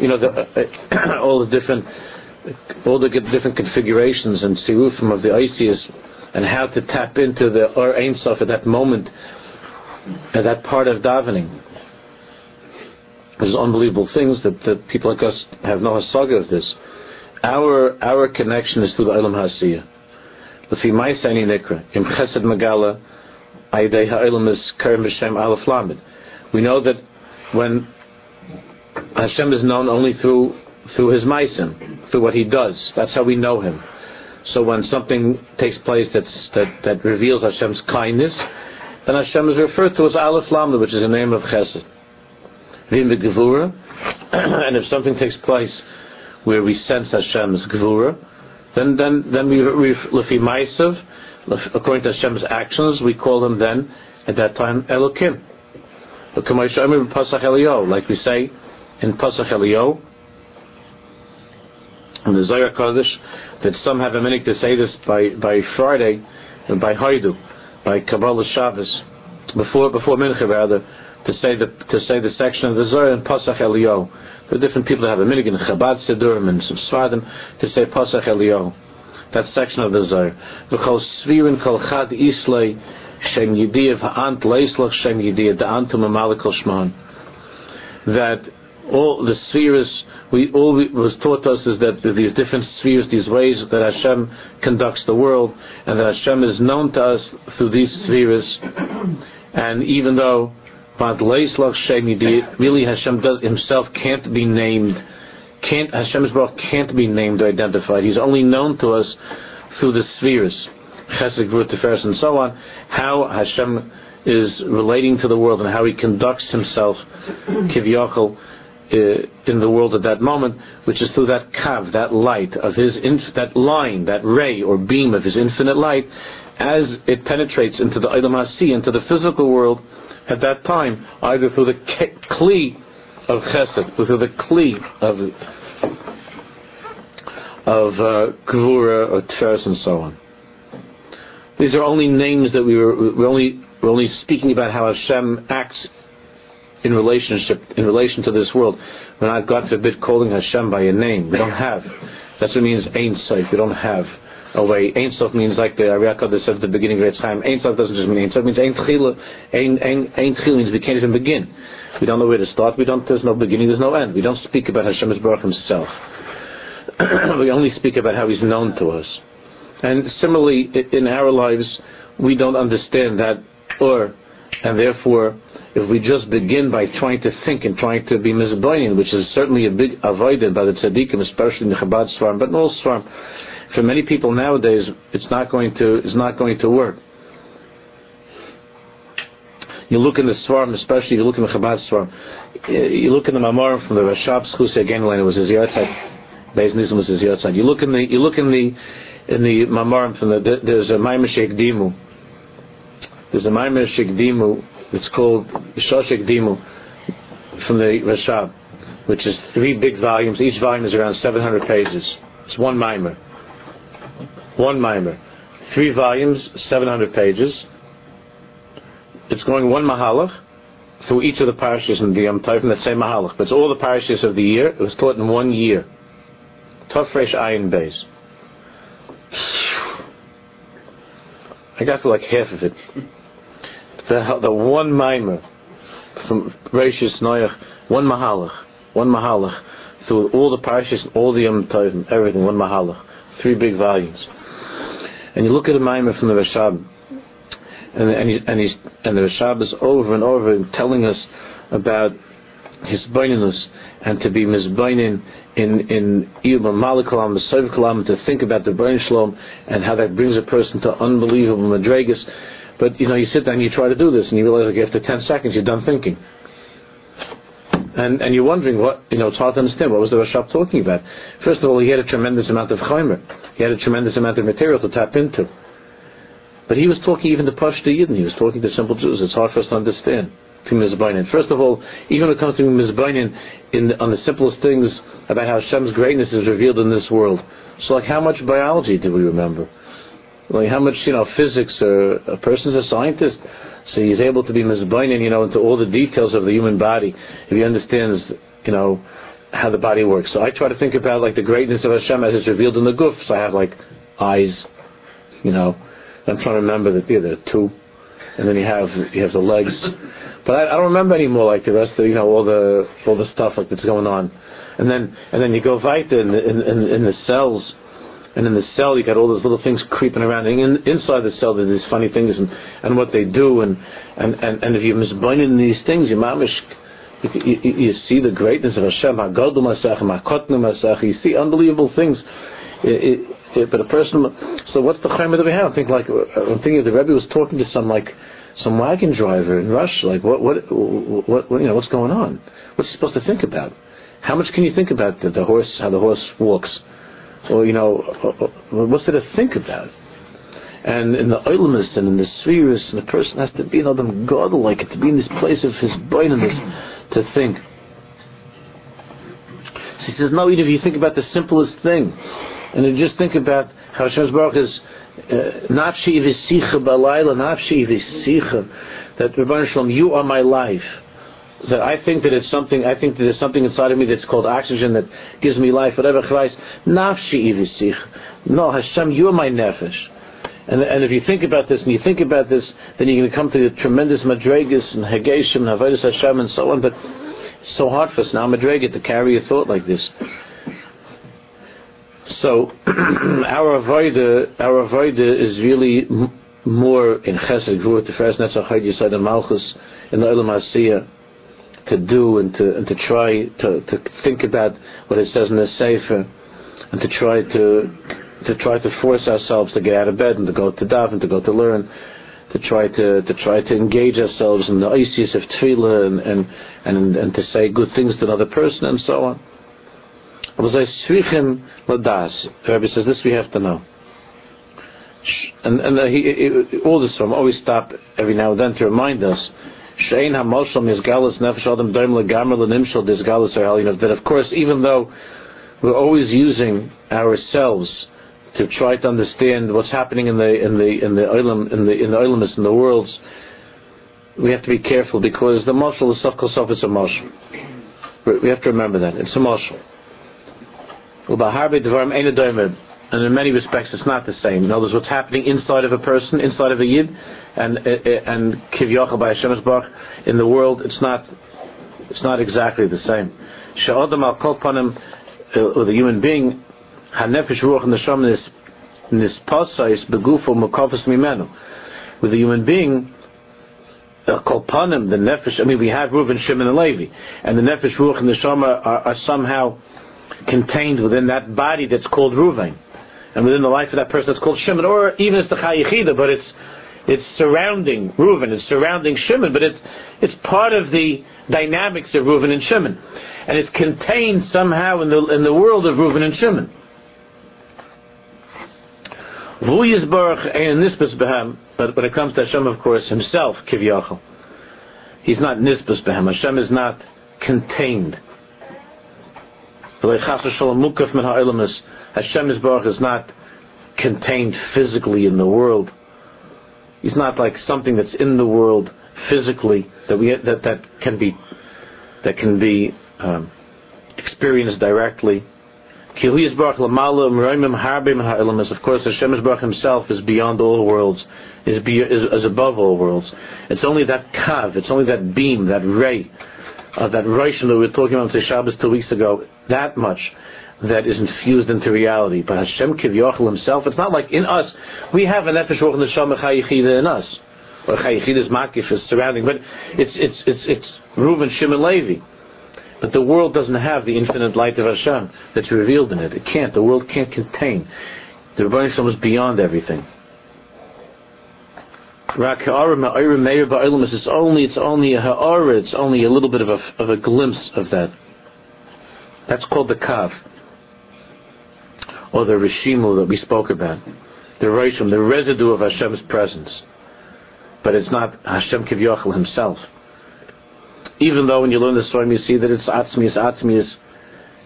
you know the, uh, all the different all the different configurations and sirufim of the ICS and how to tap into the or Ein Sof at that moment at that part of davening there's unbelievable things that, that people like us have no hasaga of this. Our our connection is through the Olam Hasiyah. L'fi Ma'isani Nikra, Im Chesed Megala, Aydei Ha'olam is Kerem B'Shem Aleph Lamed. We know that when Hashem is known only through through His Maisim, through what He does. That's how we know Him. So when something takes place that's, that, that reveals Hashem's kindness, then Hashem is referred to as Aleph Lamed, which is the name of Chesed. and if something takes place where we sense Hashem's Gevura, then then then we Lefi Maisav, according to Hashem's actions, we call him then at that time Elokim. Like we say in Pasach Elio, in the Zohar Kodesh, that some have a minute to say this by, by Friday, and by Haidu, by Kabbalah Shabbos, before before Mincha rather, to say the to say the section of the Zohar in Pasach Elio. Are different people that have a minhag in Chabad Sidurim and some Svardim to say Pasach Elio. that section of the Zohar. V'chol svirin kol chad islay shem yidiyav ha'ant leislach shem yidiyav da'antum amalikol shman. That all the spheres we all we, was taught us is that these different spheres, these ways that Hashem conducts the world, and that Hashem is known to us through these spheres. And even though really Hashem does himself can't be named, can't Hashem's Baruch can't be named or identified. He's only known to us through the spheres, Chesed, Gvur, Tiferes, and so on. How Hashem is relating to the world and how He conducts Himself, Kivyachol uh, in the world at that moment, which is through that kav, that light of his, inf- that line, that ray or beam of his infinite light, as it penetrates into the Ilam Hasi, into the physical world at that time, either through the kli of chesed, through the kli of of uh, or tferes and so on. These are only names that we were we're only we're only speaking about how Hashem acts in relationship in relation to this world. We're not, God forbid, calling Hashem by a name. We don't have. That's what it means Ein Sof. We don't have Oh, a way. Ein Sof means like the Ariaka that said at the beginning of its time. Ein Sof doesn't just mean Ein Sof. It means Ein Tchila. Ein, ein, ein Tchila means we can't even begin. We don't know where to start. We don't. There's no beginning. There's no end. We don't speak about Hashem as Baruch Himself. we only speak about how He's known to us. And similarly, in our lives, we don't understand that, or, and therefore if we just begin by trying to think and trying to be mizbayin, which is certainly a big avoided by the tzaddikim, especially in the Chabad Svarim, but in all Svarim, for many people nowadays, it's not going to, it's not going to work. You look in the Svarim, especially you look in the Chabad Svarim, you look in the Mamar from the Rashab Schuse again, it was his Yartzeit, Beis Nissan was his Yartzeit. You look in the, you look in the, in the Mamar from the, there's a Maimah Dimu. There's a Maimah Dimu it's called Shoshek Dimu from the Rashab, which is three big volumes. Each volume is around 700 pages. It's one mimer. One mimer. Three volumes, 700 pages. It's going one mahalach through each of the parishes in the Yom Tov, that same mahalach. But it's all the parishes of the year. It was taught in one year. Tof Reish Ayin Beis. I got to like half of it the, the one mimer from Rashis Noach, one mahalach, one mahalach, through all the parashas, all the Yom Tovim, everything, one mahalach, three big volumes. And you look at the mimer from the Rashab, and, and, he, and, he's, and the Rashab is over and over telling us about his baininus and to be misbainin in in Iyub Malikalam, the Kalam, to think about the brain shalom and how that brings a person to unbelievable madregas but you know, you sit down and you try to do this, and you realize like after ten seconds you're done thinking. And and you're wondering what you know. It's hard to understand what was the Rashab talking about. First of all, he had a tremendous amount of chaymer. He had a tremendous amount of material to tap into. But he was talking even to Pashto Yidden. He was talking to simple Jews. It's hard for us to understand. To Mizbainin. First of all, even when it comes to Mizbainin, in on the simplest things about how Hashem's greatness is revealed in this world. So, like, how much biology do we remember? Like how much you know physics or a person's a scientist so he's able to be mizbainin you know into all the details of the human body if he understands you know how the body works. So I try to think about like the greatness of Hashem as it's revealed in the guf. So I have like eyes you know I'm trying to remember that yeah, there are two. And then you have you have the legs. But I, I don't remember anymore like the rest of you know all the all the stuff like that's going on. And then and then you go weiter in, in, in, in the cells and in the cell you got all those little things creeping around. And in, inside the cell, there's these funny things and, and what they do. And, and, and, and if you're misbinding these things, you mamish, you, you, you, see the greatness of Hashem, HaGadol Masach, HaKotnu Masach, you see unbelievable things. It, it, but a person, so what's the chayma that we have? I think like, I'm thinking the Rebbe was talking to some like, some wagon driver in Russia, like what, what, what, what, you know, what's going on? What's he supposed to think about? How much can you think about the, the horse, how the horse walks? Or you know, what's there to think about? And in the oilimus and in the spheres, and the person has to be in Adam God like it, to be in this place of his blindness to think. So he says, no, even if you think about the simplest thing, and you just think about how Hashem Baruch is uh, nafshi v'sicha balayla, nafshi v'sicha, that Rabbi Shalom, you are my life. That I think that it's something, I think that there's something inside of me that's called oxygen that gives me life, whatever Christ, nafshi ivisich. No, Hashem, you are my nefesh. And, and if you think about this, and you think about this, then you're going to come to the tremendous madregas and hageshim and avodas Hashem and so on, but it's so hard for us now, madrega, to carry a thought like this. So, our avoida, our avoida is really more in chesed, gvur, teferes, netzach, yisad, and malchus, in the Olam Asiyah, to do and to and to try to, to think about what it says in the Sefer and to try to to try to force ourselves to get out of bed and to go to daven to go to learn to try to to try to engage ourselves in the isis of tefillah and, and and and to say good things to another person and so on. Rabbi says this we have to know. And and he, all this from always stop every now and then to remind us Shein HaMoshel Mizgalus Nefesh Adam Daim Legamer Lenimshel Disgalus That er of course, even though we're always using ourselves to try to understand what's happening in the in the in the in the in the in the worlds, we have to be careful because the moshel is sof sof it's a moshel. We have to remember that it's a moshel. And in many respects, it's not the same. In other words, what's happening inside of a person, inside of a yid, and and kivyachal by Hashem's Bach in the world, it's not it's not exactly the same. Sha'adam al kol panim, uh, the human being, hanefesh ruach neshama nispasais begufo mukafas mimenu. With the human being, kol panim, the nefesh. I mean, we have Reuven, Shimon, and Levi, and the nefesh ruach and neshama are, are somehow contained within that body that's called Reuven and within the life of that person that's called Shimon, or even it's the Chayichida, but it's it's surrounding Reuven, it's surrounding Shimon, but it's it's part of the dynamics of Reuven and Shimon, and it's contained somehow in the in the world of Reuven and Shimon. But when it comes to Hashem, of course, himself, Kivyachal, he's not Nisbus Behem. Hashem is not contained. Hashem is Baruch is not contained physically in the world. He's not like something that's in the world physically that we that that can be that can be um, experienced directly. Of course, Hashem Baruch Himself is beyond all worlds, is, be, is, is above all worlds. It's only that kav, it's only that beam, that ray, uh, that Rishon that we were talking about on Shabbos two weeks ago, that much that is infused into reality. But Hashem Kivyachal himself, it's not like in us, we have an Nefesh Ruach Neshama Chayichida in us. Or Chayichida is is surrounding, but it's, it's, it's, it's Reuven, Shimon, Levi. But the world doesn't have the infinite light of Hashem that's revealed in it. It can't. The world can't contain. The Rebbeinu Shalom is beyond everything. It's only it's only a ha'ara, it's only a little bit of a, of a glimpse of that. That's called the kav or the Rishimu that we spoke about, the Rishim, the residue of Hashem's presence. But it's not Hashem Kivyachal himself. Even though when you learn the story, you see that it's Atzmius, Atzmius,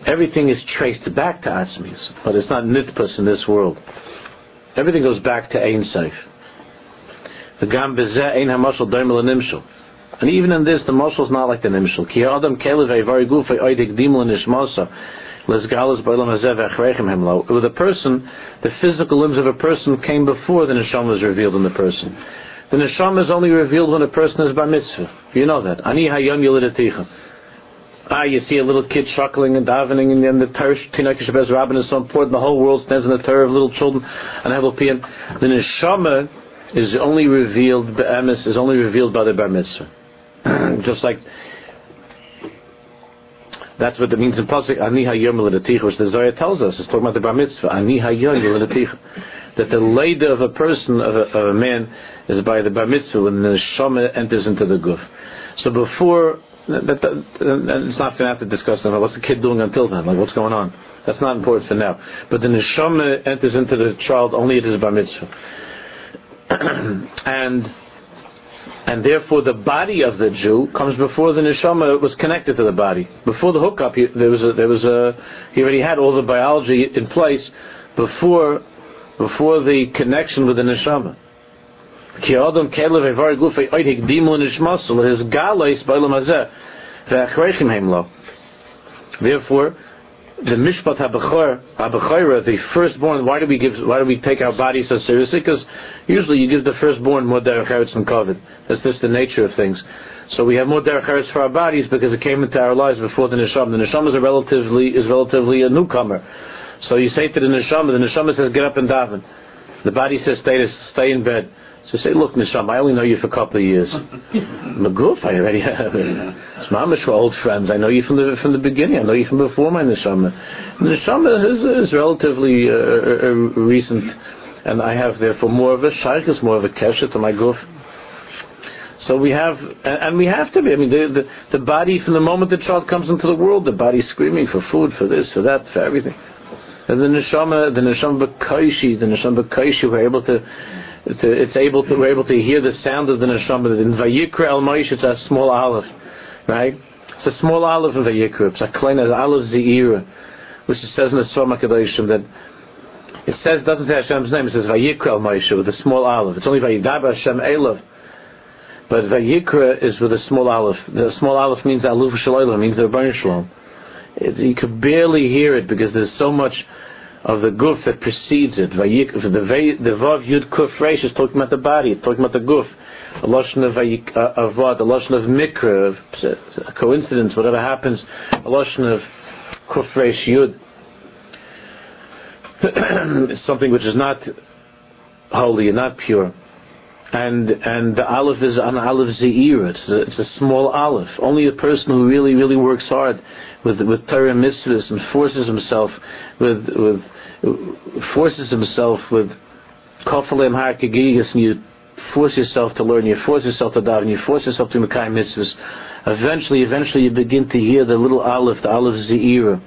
everything is traced back to Atzmius, but it's not Nitpas in this world. Everything goes back to Ein Sof. And even in this, the mashal is not like the nimshal. With a person, the physical limbs of a person came before the neshama was revealed in the person. The neshama is only revealed when a person is bar mitzvah. You know that. Ani hayom. Ah, you see a little kid chuckling and davening, and then the Torah Tinok Shabbos Rabbin is so important. The whole world stands in the Torah of little children and Hevelpian. The neshama is only revealed, is only revealed by the bar mitzvah. Just like that's what it means in Pasuk, Ani hayom which the Zohar tells us. It's talking about the Bar Mitzvah. Ani hayom That the later of a person, of a, of a, man, is by the Bar Mitzvah when the Shama enters into the Guf. So before, that, that, that, it's not going to have to discuss that. What's the kid doing until then? Like, what's going on? That's not important for now. But the neshama enters into the child only at his bar mitzvah. and and therefore the body of the Jew comes before the neshama It was connected to the body. Before the hookup, he, there was a, there was a he already had all the biology in place before before the connection with the neshama. His galais. Therefore, the mishpat habachor, habachora, the firstborn. Why do we give? Why do we take our body so seriously? Because usually you give the firstborn more derech eretz and. That's just the nature of things. So we have more derech eretz for our bodies because it came into our lives before the neshama. The neshama is a relatively is relatively a newcomer. So you say to the neshama, the neshama says, "Get up and daven." The body says, "Stay stay in bed." So say, look, Nisham, I only know you for a couple of years. Maguf, I already have. It's mamish for old friends. I know you from the from the beginning. I know you from before my Nishama. Nishama is, is relatively uh, uh, uh, recent, and I have therefore more of a shaykhis, more of a keshet to my guf. So we have, and we have to be. I mean, the, the, the body, from the moment the child comes into the world, the body's screaming for food, for this, for that, for everything. And the neshama, the neshama b'kaishi, the neshama b'kaishi, we're able to it's, it's able to, we're able to hear the sound of the neshama. In Vayikra El Moshe, it's a small aleph, right? It's a small aleph in Vayikra. It's a klein as aleph zeira, which it says in the Soma Kedoshim that it says doesn't say Hashem's name. It says Vayikra El Moshe with a small aleph. It's only Vayidaba Hashem Elav. But Vayikra is with a small aleph. The small aleph means Aluf Shalayla, means the Rebbeinu Shalom. You could barely hear it because there's so much of the guf that precedes it. The, vav yud kuf reish is talking about the body, it's talking about the guf. A lashon of uh, a lashon of mikra, a coincidence, whatever happens, a lashon of kuf reish yud. something which is not holy and not pure. And and the aleph is an aleph zeir. It's a, it's a small aleph. Only a person who really really works hard with with Torah mitzvahs and forces himself with with forces himself with kofalim hakagigas and you force yourself to learn, you force yourself to daven, you force yourself to Makai mitzvahs. Eventually, eventually you begin to hear the little aleph, the aleph zeira.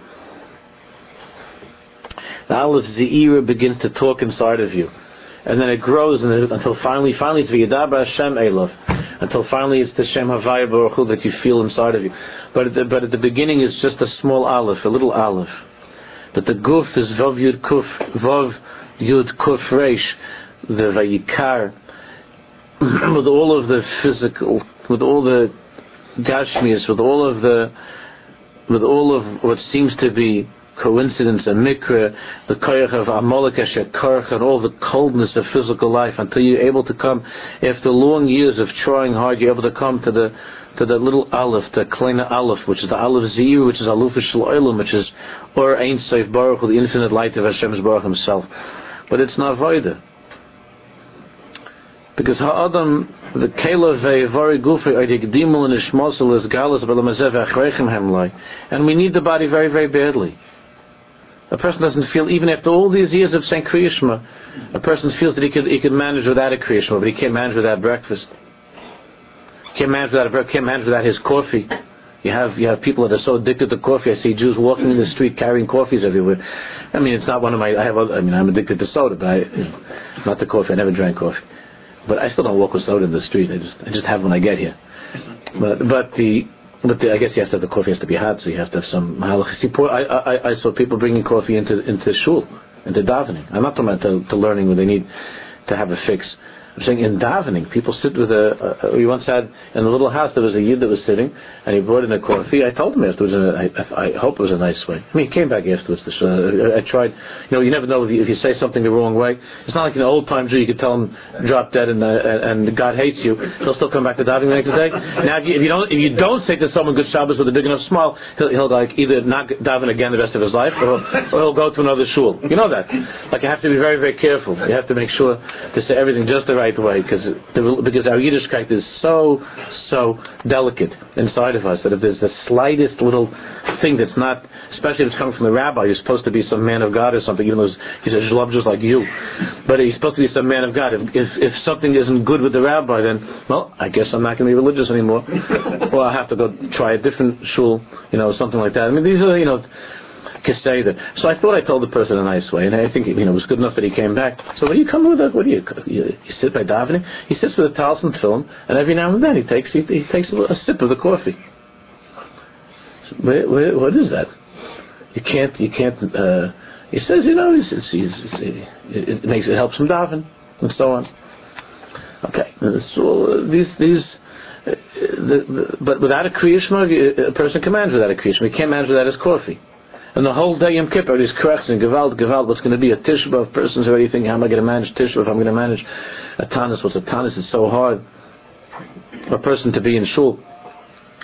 The aleph zeira begins to talk inside of you. And then it grows until finally, finally it's v'yadaba Hashem Elav. Until finally it's the Shem Havaya Baruch Hu that you feel inside of you. But at the, but at the beginning it's just a small aleph, a little aleph. But the guf is Vav Yud Kuf, Vav Yud Kuf Reish, the Vayikar, with all of the physical, with all the Gashmias, with all of the, with all of what seems to be coincidence and mikra, the koyach of amalek karch, and all the coldness of physical life, until you're able to come, after long years of trying hard, you're able to come to the to the little aleph, the kleina aleph, which is the aleph zir, which is aluf shel which is or ein sof baruch, the infinite light of Hashem's baruch Himself. But it's not voida. Because ha'adam, the kela ve'vari gufi oidigdimul and ishmosel is galus b'lamazev achreichem hemlai. And we need the body very, very badly. A person doesn't feel, even after all these years of saying a person feels that he could, he could manage without a Kriyashma, but he can't manage without breakfast. Can't manage without, a, can't manage without his coffee. You have you have people that are so addicted to coffee. I see Jews walking in the street carrying coffees everywhere. I mean, it's not one of my. I have. Other, I mean, I'm addicted to soda, but I, you know, not the coffee. I never drank coffee, but I still don't walk with soda in the street. I just I just have when I get here. But but the but the, I guess you have to have the coffee has to be hot, so you have to have some. I, I, I saw people bringing coffee into into shul, into davening. I'm not talking about to, to learning where they need to have a fix. I'm saying in davening, people sit with a, a. We once had in a little house there was a yid that was sitting, and he brought in a coffee. I told him afterwards, and I, I, I hope it was a nice way. I mean, he came back afterwards. To, uh, I tried. You know, you never know if you, if you say something the wrong way. It's not like an old times where You could tell him drop dead and uh, and God hates you. He'll still come back to davening the next day. Now, if you, if you don't if you don't say to someone good Shabbos with a big enough smile, he'll, he'll like either not daven again the rest of his life, or, or he'll go to another shul. You know that. Like you have to be very very careful. You have to make sure to say everything just the right way because because our Yiddishkeit is so, so delicate inside of us that if there's the slightest little thing that's not, especially if it's coming from the rabbi, you're supposed to be some man of God or something, even though he's a shlub just like you. But he's supposed to be some man of God. If, if, if something isn't good with the rabbi, then, well, I guess I'm not going to be religious anymore. or I'll have to go try a different shul, you know, something like that. I mean, these are, you know, So I thought I told the person a nice way, and I think you know it was good enough that he came back. So do you come with? A, what do you, you you sit by davening? He sits with a Talsum film, and every now and then he takes he, he takes a, a sip of the coffee. Where, where, what is that? You can't you can't. Uh, he says you know it's, it, it makes it helps him daven and so on. Okay, so uh, these these the, the, but without a kriyishma, a person can manage without a kriyishma. He can't manage without his coffee. And the whole day Yom Kippur is correct and Gewalt, Gewalt, what's going to be a Tishba? Of Person's already thinking, how am I going to manage Tishba? If I'm going to manage a Tanis, what's a Tanis? It's so hard. for A person to be in Shul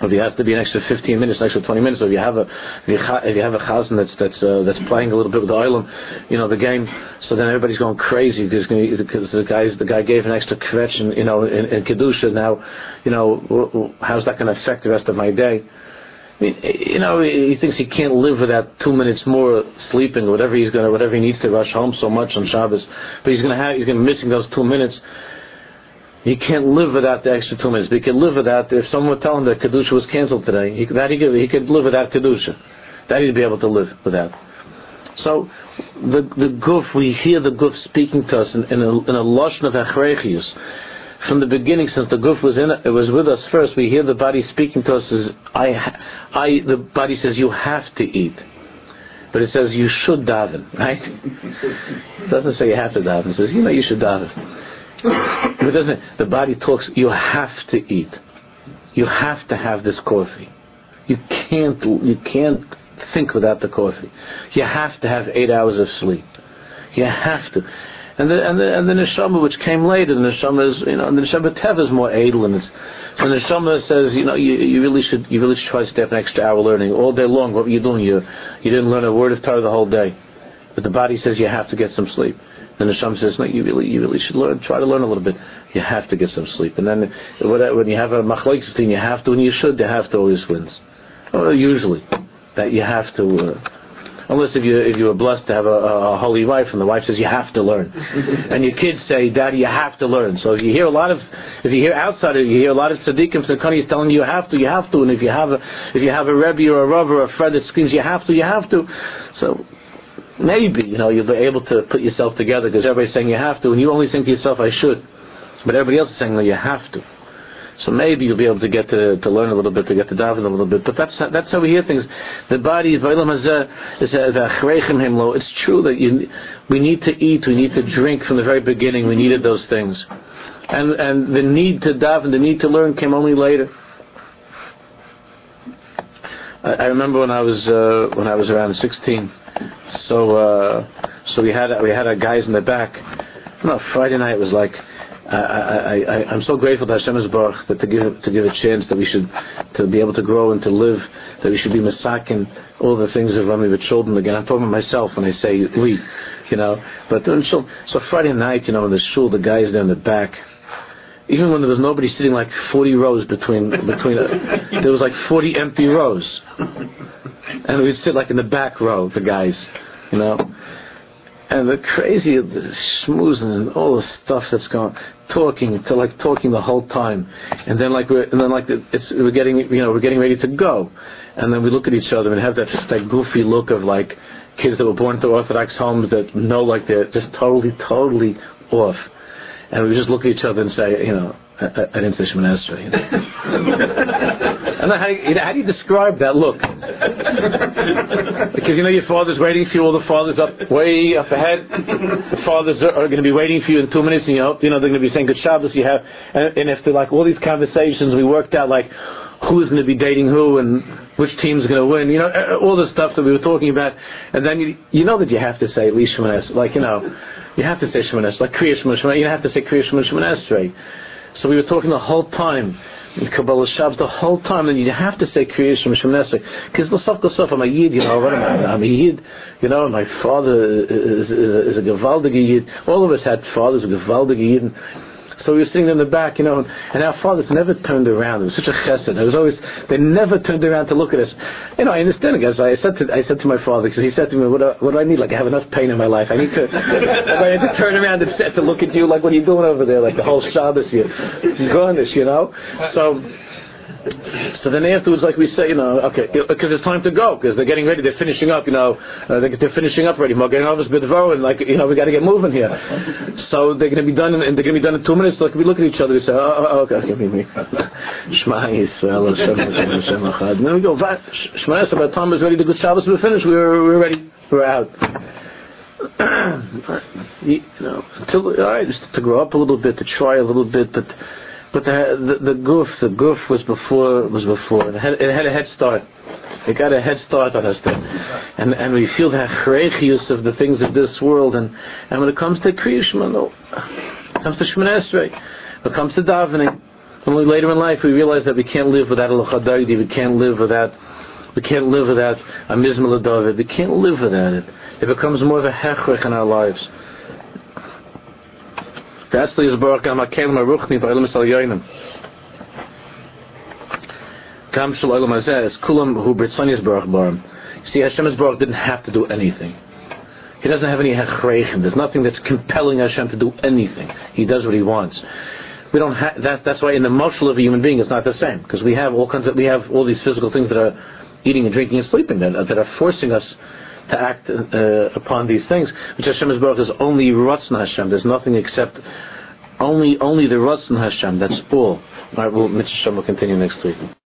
if you have to be an extra 15 minutes, an extra 20 minutes, or if you have a if you, have a chazan that's that's uh, that's playing a little bit with the island, you know the game, so then everybody's going crazy because, the guys the guy gave an extra kvetch, in, you know, in, in kedusha. Now, you know, how's that going to affect the rest of my day? Mean, you know, he thinks he can't live without two minutes more sleeping, whatever he's gonna, whatever he needs to rush home so much on Shabbos. But he's gonna have, he's gonna be missing those two minutes. He can't live without the extra two minutes. But he can live without, if someone would tell him that Kedusha was canceled today, he, that he could, he could live without Kedusha. That he'd be able to live without. So, the, the we hear the guf speaking to us in, in a, in a lashon of achrechius. From the beginning, since the guf was in it, it was with us first, we hear the body speaking to us as, I, I, the body says, you have to eat. But it says you should daven, right? It doesn't say you have to daven. It says, you know, you should daven. It doesn't. The body talks. You have to eat. You have to have this coffee. You can't. You can't think without the coffee. You have to have eight hours of sleep. You have to. And the and the and the neshama which came later, the neshama is you know the neshama tev is more edel and it's so the neshama says you know you, you really should you really should try to step an extra hour learning all day long. What were you doing? You you didn't learn a word of Torah the whole day, but the body says you have to get some sleep. And the Neshama says, no, you really, you really should learn, try to learn a little bit. You have to get some sleep. And then when you have a machlekes between you have to and you should, you have to always wins. Well, usually, that you have to. Uh, unless if you if you were blessed to have a, a, holy wife and the wife says you have to learn, and your kids say, "Daddy, you have to learn." So if you hear a lot of if you hear outside you hear a lot of tzaddikim tzaddikim telling you you have to, you have to, and if you have a if you have a rebbe or a rav or a friend that screams you have to, you have to. So maybe you know you'll be able to put yourself together because everybody's saying you have to, and you only think to yourself, "I should," but everybody else is saying, "No, you have to." So maybe you'll be able to get to, to learn a little bit, to get to daven a little bit. But that's that's how we hear things. The body is It's true that you, we need to eat, we need to drink from the very beginning. We needed those things, and and the need to daven, the need to learn came only later. I, I remember when I was uh, when I was around sixteen. So uh, so we had we had our guys in the back. No, Friday night was like I, I'm so grateful to Hashem Baruch that to give to give a chance that we should to be able to grow and to live that we should be masakin all the things of with children again. I'm talking about myself when I say we, you know. But so so Friday night, you know, in the shul, the guys there in the back. Even when there was nobody sitting like 40 rows between between, uh, there was like 40 empty rows, and we'd sit like in the back row, the guys, you know and the crazy the schmoozing and all the stuff that's going talking to like talking the whole time. And then like we're and then like it's we're getting you know we're getting ready to go. And then we look at each other and have that that goofy look of like kids that were born to orthodox homes that know like they're just totally totally off. And we just look at each other and say you know I, didn't say Shemon Esrei. You know? how, you know, how do you describe that look? because you know your father's waiting for you. All the fathers up way up ahead. The fathers are, are going to be waiting for you in two minutes, and you know, you know they're going to be saying good Shabbos. You have, and, and if they're like all these conversations, we worked out like who's going to be dating who and which team's going to win. You know, all the stuff that we were talking about, and then you you know that you have to say at least Shemon Like you know, you have to say Shemon like Kriya Shemon You have to say Kriya Shemon Esrei. So we were talking the whole time in Kabbalah Shabbos the whole time, and you have to say creation from Shemoneh because L'sof L'sof I'm a Yid, you know, what am I? I'm a Yid, you know, my father is, is, is a Gewaldige Yid. All of us had fathers, a Gewaldige Yid. So we were sitting in the back, you know, and our fathers never turned around. It was such a chesed. It was always they never turned around to look at us. You know, I understand, guys. I said to I said to my father because he said to me, "What do, what do I need? Like I have enough pain in my life. I need to I had to turn around and to look at you. Like what are you doing over there? Like the whole Shabbos here, this, you know." So so then afterwards, like we say, you know, okay, because it's time to go, because they're getting ready, they're finishing up, you know, uh, they're, they're finishing up already. Getting over and like, you know, we got to get moving here. So they're going to be done, and they're going to be done in two minutes. Like we look at each other, we say, oh, oh, oh okay, okay, me, me. Shema Yisrael, Hashem, then we go, Shema Yisrael, by the time it's ready to go Shabbos, we're finished, we're, we're ready, we're out. you know, until, all right, just to grow up a little bit, to try a little bit, but But the, the the goof the goof was before was before it had, it had a head start. It got a head start on us then, and and we feel the chrechius of the things of this world, and and when it comes to kriyishma, no, it comes to Esrei, when it comes to davening, only later in life we realize that we can't live without a lochadaydi, we can't live without we can't live without a David. We can't live without it. It becomes more of a hechrich in our lives. Gastly is baruch gam hakelim aruchni ba'elim esal yoinim. Gam hazeh is kulam hu britzonius baruch barim. See, Hashem's baruch didn't have to do anything. He doesn't have any hechreichim. There's nothing that's compelling Hashem to do anything. He does what he wants. We don't have that. That's why in the emotional of a human being, it's not the same because we have all kinds of we have all these physical things that are eating and drinking and sleeping that, that are forcing us to act uh, upon these things, which Hashem is brought is only Ratzon Hashem. There's nothing except only only the Ratzon Hashem. That's all. All right, well, Mitzvah will continue next week.